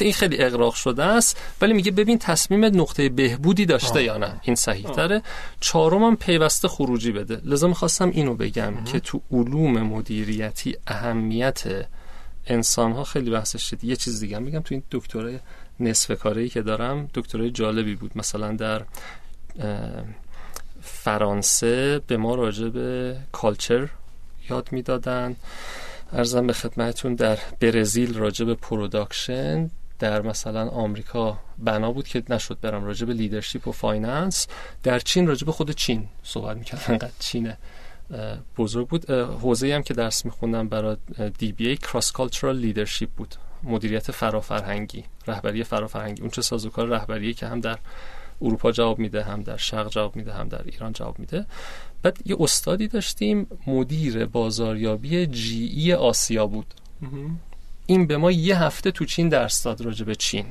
S4: این خیلی اقراق شده است. ولی میگه ببین تصمیم نقطه بهبودی داشته آه. یا نه. این صحیح تره چهارم هم پیوسته خروجی بده. لذا می‌خواستم اینو بگم که تو علوم مدیریتی اهمیت انسان ها خیلی بحثش شد یه چیز دیگه میگم تو این دکترای نصف کاری که دارم دکترای جالبی بود. مثلا در فرانسه به ما راجع به کالچر یاد می‌دادن. عرضم به خدمتون در برزیل راجع به production در مثلا آمریکا بنا بود که نشد برم راجع به leadership و finance. در چین راجع به خود چین صحبت می‌کردن. انقدر چین بزرگ بود. حوزه هم که درس میخوندم برای DBA cross-cultural leadership بود. مدیریت فرافرهنگی رهبری فرافرهنگی. اون چه سازوکار رهبری که هم در اروپا جواب میده هم در شرق جواب میده هم در ایران جواب میده. بعد یه استادی داشتیم مدیر بازاریابی جی ای آسیا بود. این به ما یه هفته تو چین درس داد راجع به چین.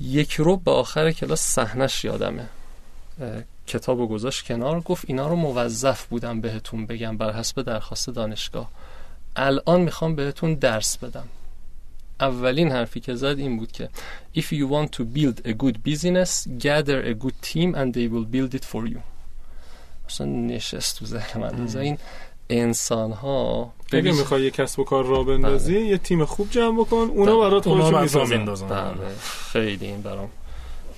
S4: یک رو به آخر کلاس صحنش یادمه. کتاب و گذاشت کنار گفت اینا رو موظف بودم بهتون بگم بر حسب درخواست دانشگاه. الان می‌خوام بهتون درس بدم. اولین حرفی که زد این بود که if you want to build a good business gather a good team and they will build it for you. اصلا نشست تو ذهن من. این انسان ها
S2: اگه می‌خوای یه کسب و کار را بندازی بله. یه تیم خوب جمع بکن اونا برات خودشون می‌سازن.
S4: بله. خیلی این برام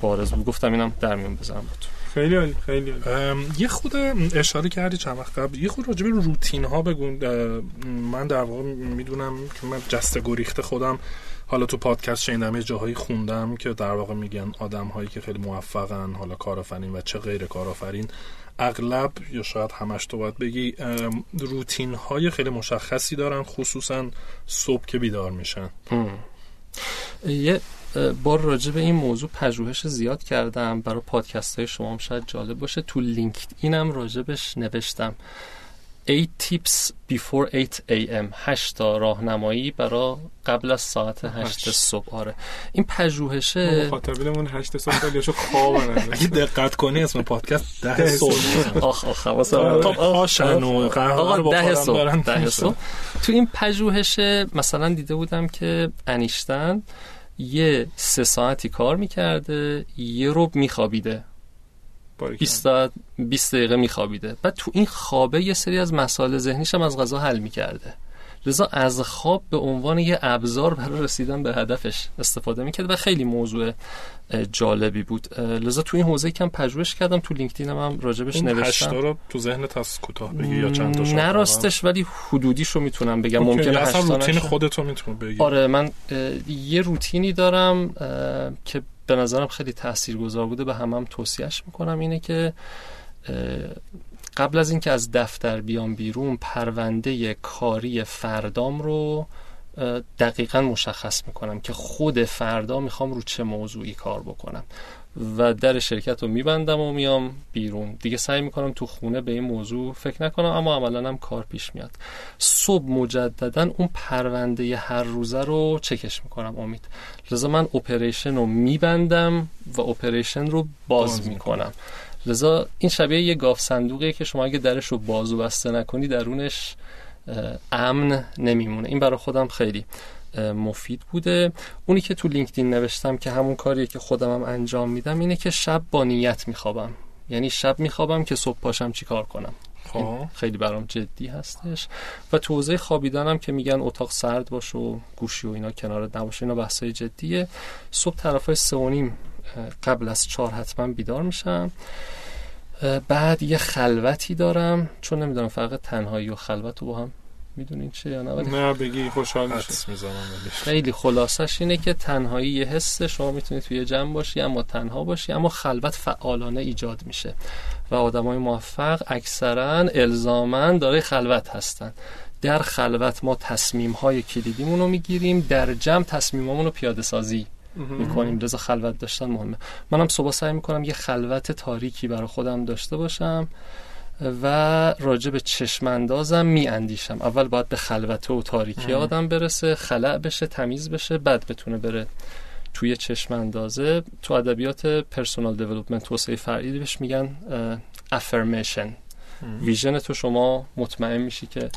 S4: بارز بود. گفتم اینم در میون بزنم بود
S2: خیلی عالی خیلی عالی.
S3: یه خود اشاره کردی چند وقت قبل. یه خود راجع به روتین ها بگو من در واقع می‌دونم که من جسته گریخته خودم. حالا تو پادکست شنیدم یه جاهایی خوندم که در واقع میگن آدم هایی که خیلی موفقن حالا کارآفرین و چه غیر کارآفرین. اغلب یا شاید همش تو باید بگی روتین های خیلی مشخصی دارن خصوصا صبح که بیدار میشن.
S4: یه بار راجع به این موضوع پژوهش زیاد کردم. برای پادکست های شما هم شاید جالب باشه. تو لینکد اینم راجبش نوشتم. 8 tips before 8 am 8 تا راهنمایی برای قبل از ساعت 8
S2: هشت.
S4: صبح. آره. این پژوهشه
S2: مخاطبینمون هشت صبح خیلیشو خوابن
S3: اگه دقت کنی اسم پادکست ده
S2: ده
S3: صبح.
S4: آخ آخ حواسم
S2: آره.
S3: خب پاشن و قهوه رو
S4: آقا ده
S3: بخورن
S4: صبح
S3: برن
S4: ده
S3: پیش.
S4: صبح. تو این پژوهش مثلا دیده بودم که انیشتن یه سه ساعتی کار می‌کرده یه روب میخوابیده. 20 ساعت 20 دقیقه میخوابیده. بعد تو این خوابه یه سری از مسائل ذهنیش هم از غذا حل می‌کرده. لذا از خواب به عنوان یه ابزار برای رسیدن به هدفش استفاده می‌کرد و خیلی موضوع جالبی بود. لذا تو این حوزه کم پژوهش کردم تو لینکدینم هم راجبش
S3: این
S4: نوشتم.
S3: رو تو ذهنت از کوتاه بگی یا چند تا
S4: نه راستش ولی حدودیشو می‌تونم بگم. ممکنه
S3: اصلا روتین. خودتو می‌تونی بگی.
S4: آره من یه روتینی دارم که به نظرم خیلی تاثیرگذار بوده به همم هم توصیهش می‌کنم. اینه که قبل از اینکه از دفتر بیام بیرون پرونده کاری فردام رو دقیقا مشخص می‌کنم که خود فردا می‌خوام رو چه موضوعی کار بکنم. و در شرکت رو میبندم و میام بیرون. دیگه سعی می‌کنم تو خونه به این موضوع فکر نکنم اما عملا هم کار پیش میاد. صبح مجددا اون پرونده هر روزه رو چکش می‌کنم امید. لذا من operation رو میبندم و operation رو باز,
S3: باز
S4: می‌کنم. لذا این شبیه یه گاوصندوقیه که شما اگه درش رو باز و بسته نکنی درونش امن نمیمونه. این برای خودم خیلی مفید بوده. اونی که تو لینکدین نوشتم که همون کاریه که خودم هم انجام میدم اینه که شب با نیت میخوابم. یعنی شب میخوابم که صبح پاشم چیکار کنم.
S3: خب.
S4: این خیلی برام جدی هستش. و تو حوزه خوابیدنم که میگن اتاق سرد باش و گوشی و اینا کنارت نباشه اینا بحثای جدیه. صبح طرفای سه و نیم قبل از چهار حتما بیدار میشم. بعد یه خلوتی دارم. چون نمی‌دونم فرق تنهایی و خلوت رو با هم می‌دونین چه یا نه ولی
S2: نه بگی خوشحال میشه
S3: می‌زنم
S4: خیلی خلاصش اینه که تنهایی یه حسه شما می‌تونید توی جمع باشی اما تنها باشی اما خلوت فعالانه ایجاد میشه. و آدمای موفق اکثرا الزاما داره خلوت هستن. در خلوت ما تصمیم های کلیدیمون رو می‌گیریم در جمع تصمیمامون رو پیاده سازی می‌کنیم. لذا خلوت داشتن مهمه. منم صبح سعی می‌کنم یه خلوت تاریکی برای خودم داشته باشم و راجع به چشم اندازم می اندیشم اول باید به خلوت و تاریکی
S3: ام.
S4: آدم برسه خلع بشه تمیز بشه بعد بتونه بره توی چشم اندازه تو ادبیات personal development توسعه فردی بهش میگن affirmation vision تو شما مطمئن میشی که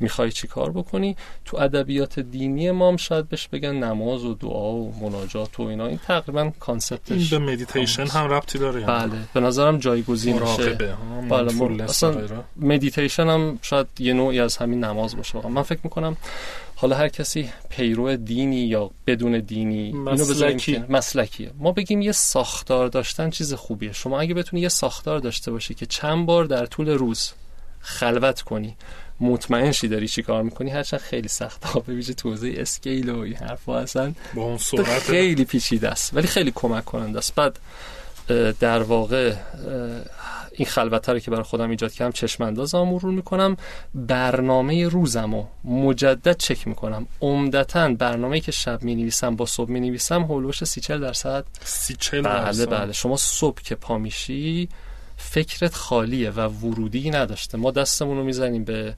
S4: می‌خوای چی کار بکنی؟ تو ادبیات دینی ما هم شاید بهش بگن نماز و دعا و مناجات و اینا. این تقریبا
S3: این
S4: concept ش
S3: به مدیتیشن هم ربطی داره یعنی.
S4: بله. به نظرم جایگزین میشه. بله،
S3: mindfulness
S4: اصلا. مدیتیشن هم شاید یه نوعی از همین نماز باشه. من فکر می‌کنم حالا هر کسی پیرو دینی یا بدون دینی اینو
S2: مسلکی.
S4: که مسلکیه ما بگیم یه ساختار داشتن چیز خوبیه. شما اگه بتونی یه ساختار داشته باشی که چند بار در طول روز خلوت کنی مطمئن شی داری چی کار می‌کنی هرچند خیلی سخته به ویژه تو حوزه scale و این حرفا هستن.
S3: با اون سرعت.
S4: خیلی پیچیده است ولی خیلی کمک کننده است. بعد در واقع این خلوته رو که برای خودم ایجاد کردم چشم اندازم مرور می‌کنم. برنامه روزم رو مجدد چک می‌کنم. عمدتا برنامه که شب می نویسم با صبح می نویسم هولوش سی چل درصد.
S3: سی چل
S4: بله
S3: درصد.
S4: بله. شما صبح که پا میشی فکرت خالیه و ورودی نداشته. ما دستمون رو می‌زنیم به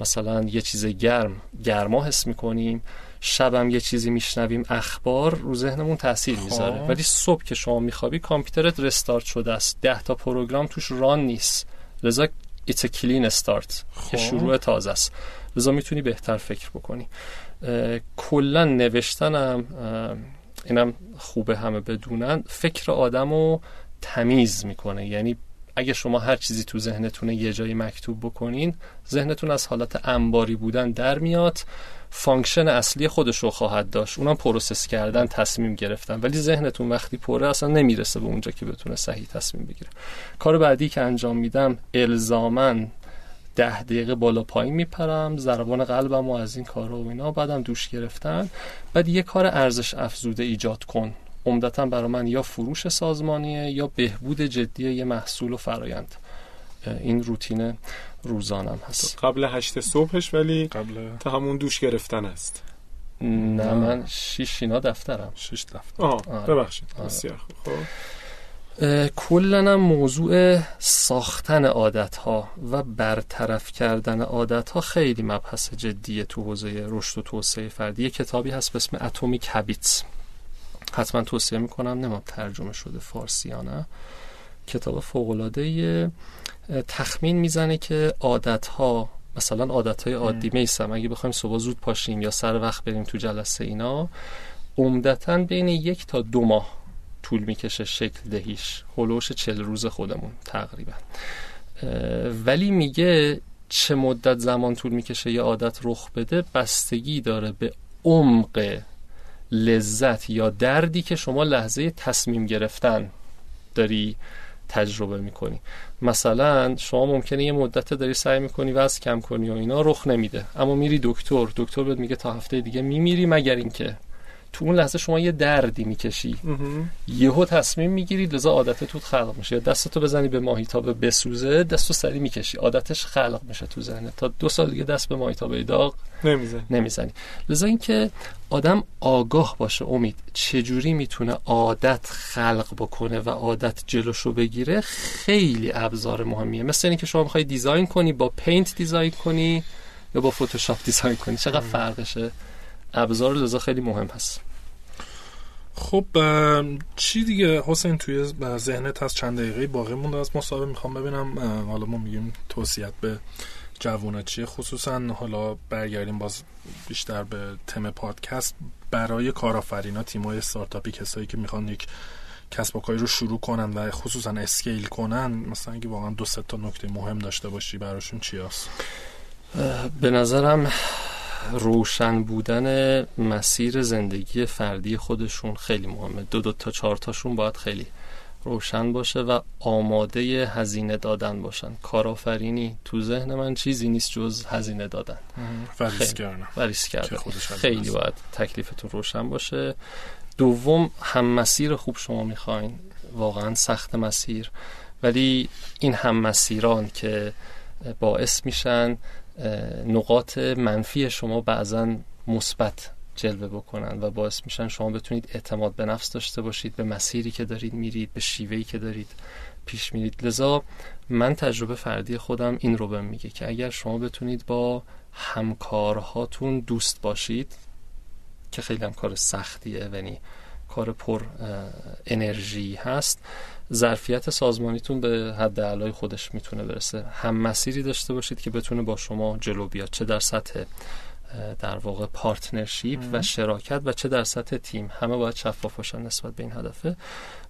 S4: مثلا یه چیز گرم. گرما حس می‌کنیم. شبم یه چیزی میشنویم اخبار رو ذهنمون تاثیر می‌ذاره.
S3: خب.
S4: ولی صبح که شما میخوابی کامپیوترت رستارت شده است. ده تا پروگرام توش ران نیست. لذا it's a clean start. که. شروع تازه است. لذا می‌تونی بهتر فکر بکنی. کلا نوشتنم اینم خوبه همه بدونن. فکر آدم رو تمیز می‌کنه. یعنی اگه شما هر چیزی تو ذهنتونه یه جایی مکتوب بکنین ذهنتون از حالت انباری بودن در میاد. function اصلی خودش رو خواهد داشت. اونم process کردن تصمیم گرفتن. ولی ذهنتون وقتی پره اصلا نمی‌رسه به اونجا که بتونه صحیح تصمیم بگیره. کار بعدی که انجام میدم الزامن ده دقیقه بالا پایین میپرم ضربان قلبم و از این کارا و اینا بعدم دوش گرفتن. بعد یه کار ارزش افزوده ایجاد کن. عمدتا برای من یا فروش سازمانیه یا بهبود جدی یه محصول و فرایند. این روتین روزانم هست.
S2: قبل هشت صبحش ولی
S3: قبل
S2: تا همون دوش گرفتن است.
S4: نه من شیش اینا دفترم.
S3: شش دفتر.
S2: آه
S4: آره.
S2: ببخشید.
S4: آره.
S2: بسیار خوب. خب.
S4: کلا موضوع ساختن عادت ها و برطرف کردن عادت ها خیلی مبحث جدیه تو حوزه رشد و توسعه فردی. یه کتابی هست به اسم اتمیک هابیتس حتما توصیه می‌کنم نمیم ترجمه شده فارسی یا نه. کتاب فوقلاده تخمین می‌زنه که عادت ها مثلا عادت های عادی میسم. اگه بخوایم صبح زود پاشیم یا سر وقت بریم تو جلسه اینا عمدتا بین یک تا دو ماه طول می‌کشه شکل دهیش. هلوش چل روز خودمون تقریبا. ولی میگه چه مدت زمان طول می‌کشه یه عادت رخ بده بستگی داره به عمق لذت یا دردی که شما لحظه تصمیم گرفتن داری تجربه می‌کنی. مثلا شما ممکنه یه مدت داری سعی می‌کنی وزن کم کنی و اینا رخ نمیده. اما میری دکتر دکتر بهت میگه تا هفته دیگه میمیری مگر اینکه تو اون لحظه شما یه دردی می‌کشی. یهو تصمیم می‌گیری لذا عادت تو خلق میشه. دستتو بزنی به ماهیتابه بسوزه دستو سری می‌کشی. عادتش خلق میشه تو ذهنت تا دو سال دیگه دست به ماهیتابه داغ
S2: نمیزن
S4: نمی‌زنی. لذا اینکه آدم آگاه باشه امید. چجوری می‌تونه عادت خلق بکنه و عادت جلوشو بگیره؟ خیلی ابزار مهمیه. مثل اینکه شما می‌خوای دیزاین کنی با پینت دیزاین کنی یا با فتوشاپ (laughs) دیزاین کنی. چقدر فرقشه. ابزار لذا خیلی مهم هست.
S3: خب چی دیگه؟ حسین توی ذهنت از چند دقیقه باقی مونده از مصاحبه می‌خوام ببینم. حالا ما میگیم توصیت به جوونا چیه؟ خصوصا حالا برگردیم باز بیشتر به تم پادکست. برای کارآفرینا تیمای استارتاپی کسایی که می‌خوان یک کسب و کاری رو شروع کنن و خصوصا اسکیل کنن مثلا اگه واقعا دو سه تا نکته مهم داشته باشی براشون چی هست؟
S4: به نظرم روشن بودن مسیر زندگی فردی خودشون خیلی مهمه. دو دو تا چهار تاشون باید خیلی روشن باشه و آماده هزینه دادن باشن. کارآفرینی تو ذهن من چیزی نیست جز هزینه دادن.
S3: و ریسک کردن.
S4: و ریسک کردن. خیلی. باید تکلیفتون روشن باشه. دوم هم مسیر خوب شما می‌خواین. واقعا سخت مسیر. ولی این هم مسیران که باعث میشن نقاط منفی شما بعضا مثبت جلوه بکنن و باعث میشن شما بتونید اعتماد به نفس داشته باشید به مسیری که دارید میرید به شیوهی که دارید پیش میرید. لذا من تجربه فردی خودم این رو بهم میگه که اگر شما بتونید با همکارهاتون دوست باشید که خیلی هم کار سختیه یعنی کار پر انرژی هست ظرفیت سازمانیتون به حد اعلای خودش می‌تونه برسه. هم مسیری داشته باشید که بتونه با شما جلو بیاد چه در سطح در واقع partnership و شراکت و چه در سطح تیم. همه باید شفاف باشن نسبت به این هدفه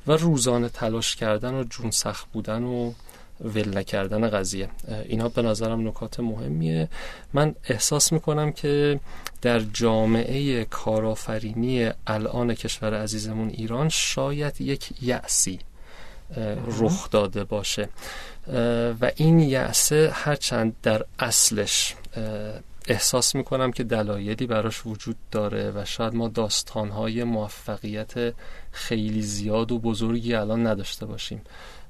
S4: و روزانه تلاش کردن و جون سخت بودن و ول نکردن قضیه. اینا به نظرم نکات مهمیه. من احساس می‌کنم که در جامعه کارآفرینی الان کشور عزیزمون ایران شاید یک یأسی رخ داده باشه. و این یأسه هرچند در اصلش احساس می‌کنم که دلایلی براش وجود داره و شاید ما داستانهای موفقیت خیلی زیاد و بزرگی الان نداشته باشیم.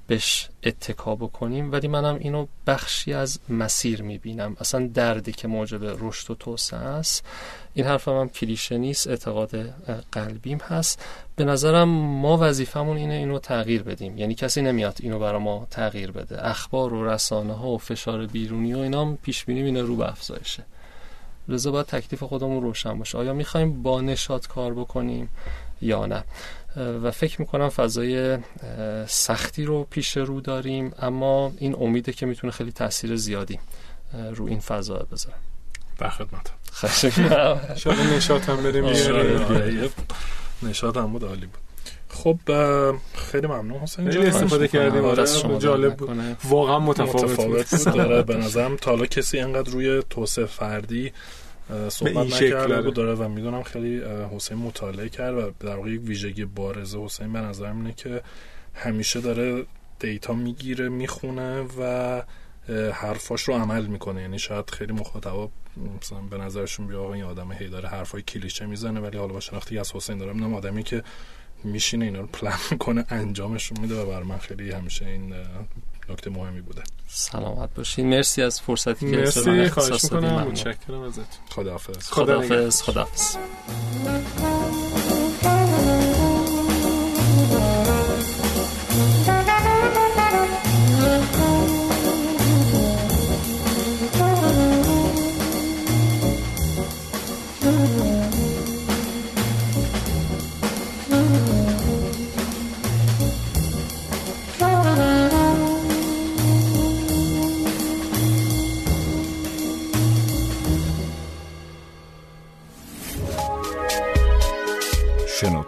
S4: بهش اتکا بکنیم ولی منم اینو بخشی از مسیر می‌بینم. اصلا دردی که موجب رشد و توسعه است. این حرفم هم کلیشه نیست اعتقاد قلبیم هست. به نظرم ما وظیفمون اینه اینو تغییر بدیم. یعنی کسی نمیاد اینو برا ما تغییر بده. اخبار و رسانه ها و فشار بیرونی و اینا پیش بینیم اینه رو به افزایشه لذا باید تکلیف خودمون روشن باشه. آیا می‌خوایم با نشاط کار بکنیم؟ یا نه. و فکر می‌کنم فضای سختی رو پیش رو داریم اما این امیده که می‌تونه خیلی تاثیر زیادی رو این فضا بذاره.
S3: در خدمت.
S2: شاید نشاط هم بریم
S3: نشاط هم بود عالی بود. خب خیلی ممنون حسین
S2: خیلی استفاده کردیم.
S4: آره
S2: جالب بود. واقعا متفاوت,
S3: متفاوت بود. داره به (laughs) نظرم تا حالا کسی انقدر روی توسعه فردی صحبت
S2: این
S3: نکرده. بود داره و می‌دونم خیلی حسین مطالعه کرد و در واقع یک ویژگی بارز حسین به نظر اینه که همیشه داره دیتا می‌گیره می‌خونه و حرفاش رو عمل می‌کنه یعنی شاید خیلی مخاطبا مثلا به نظرشون بیا آقا این آدم هی داره حرفای کلیشه می‌زنه ولی حالا با شناختی از حسین دارم می‌دونم آدمی که میشینه اینا رو پلن می‌کنه انجامشون میده و برای من خیلی همیشه این نکته مهمی بوده.
S4: سلامت باشین. مرسی از فرصتی که
S2: مرسی. خواهش. می‌کنم. متشکرم ازت
S3: خداحافظ.
S2: خدا
S4: خداحافظ. خداحافظ.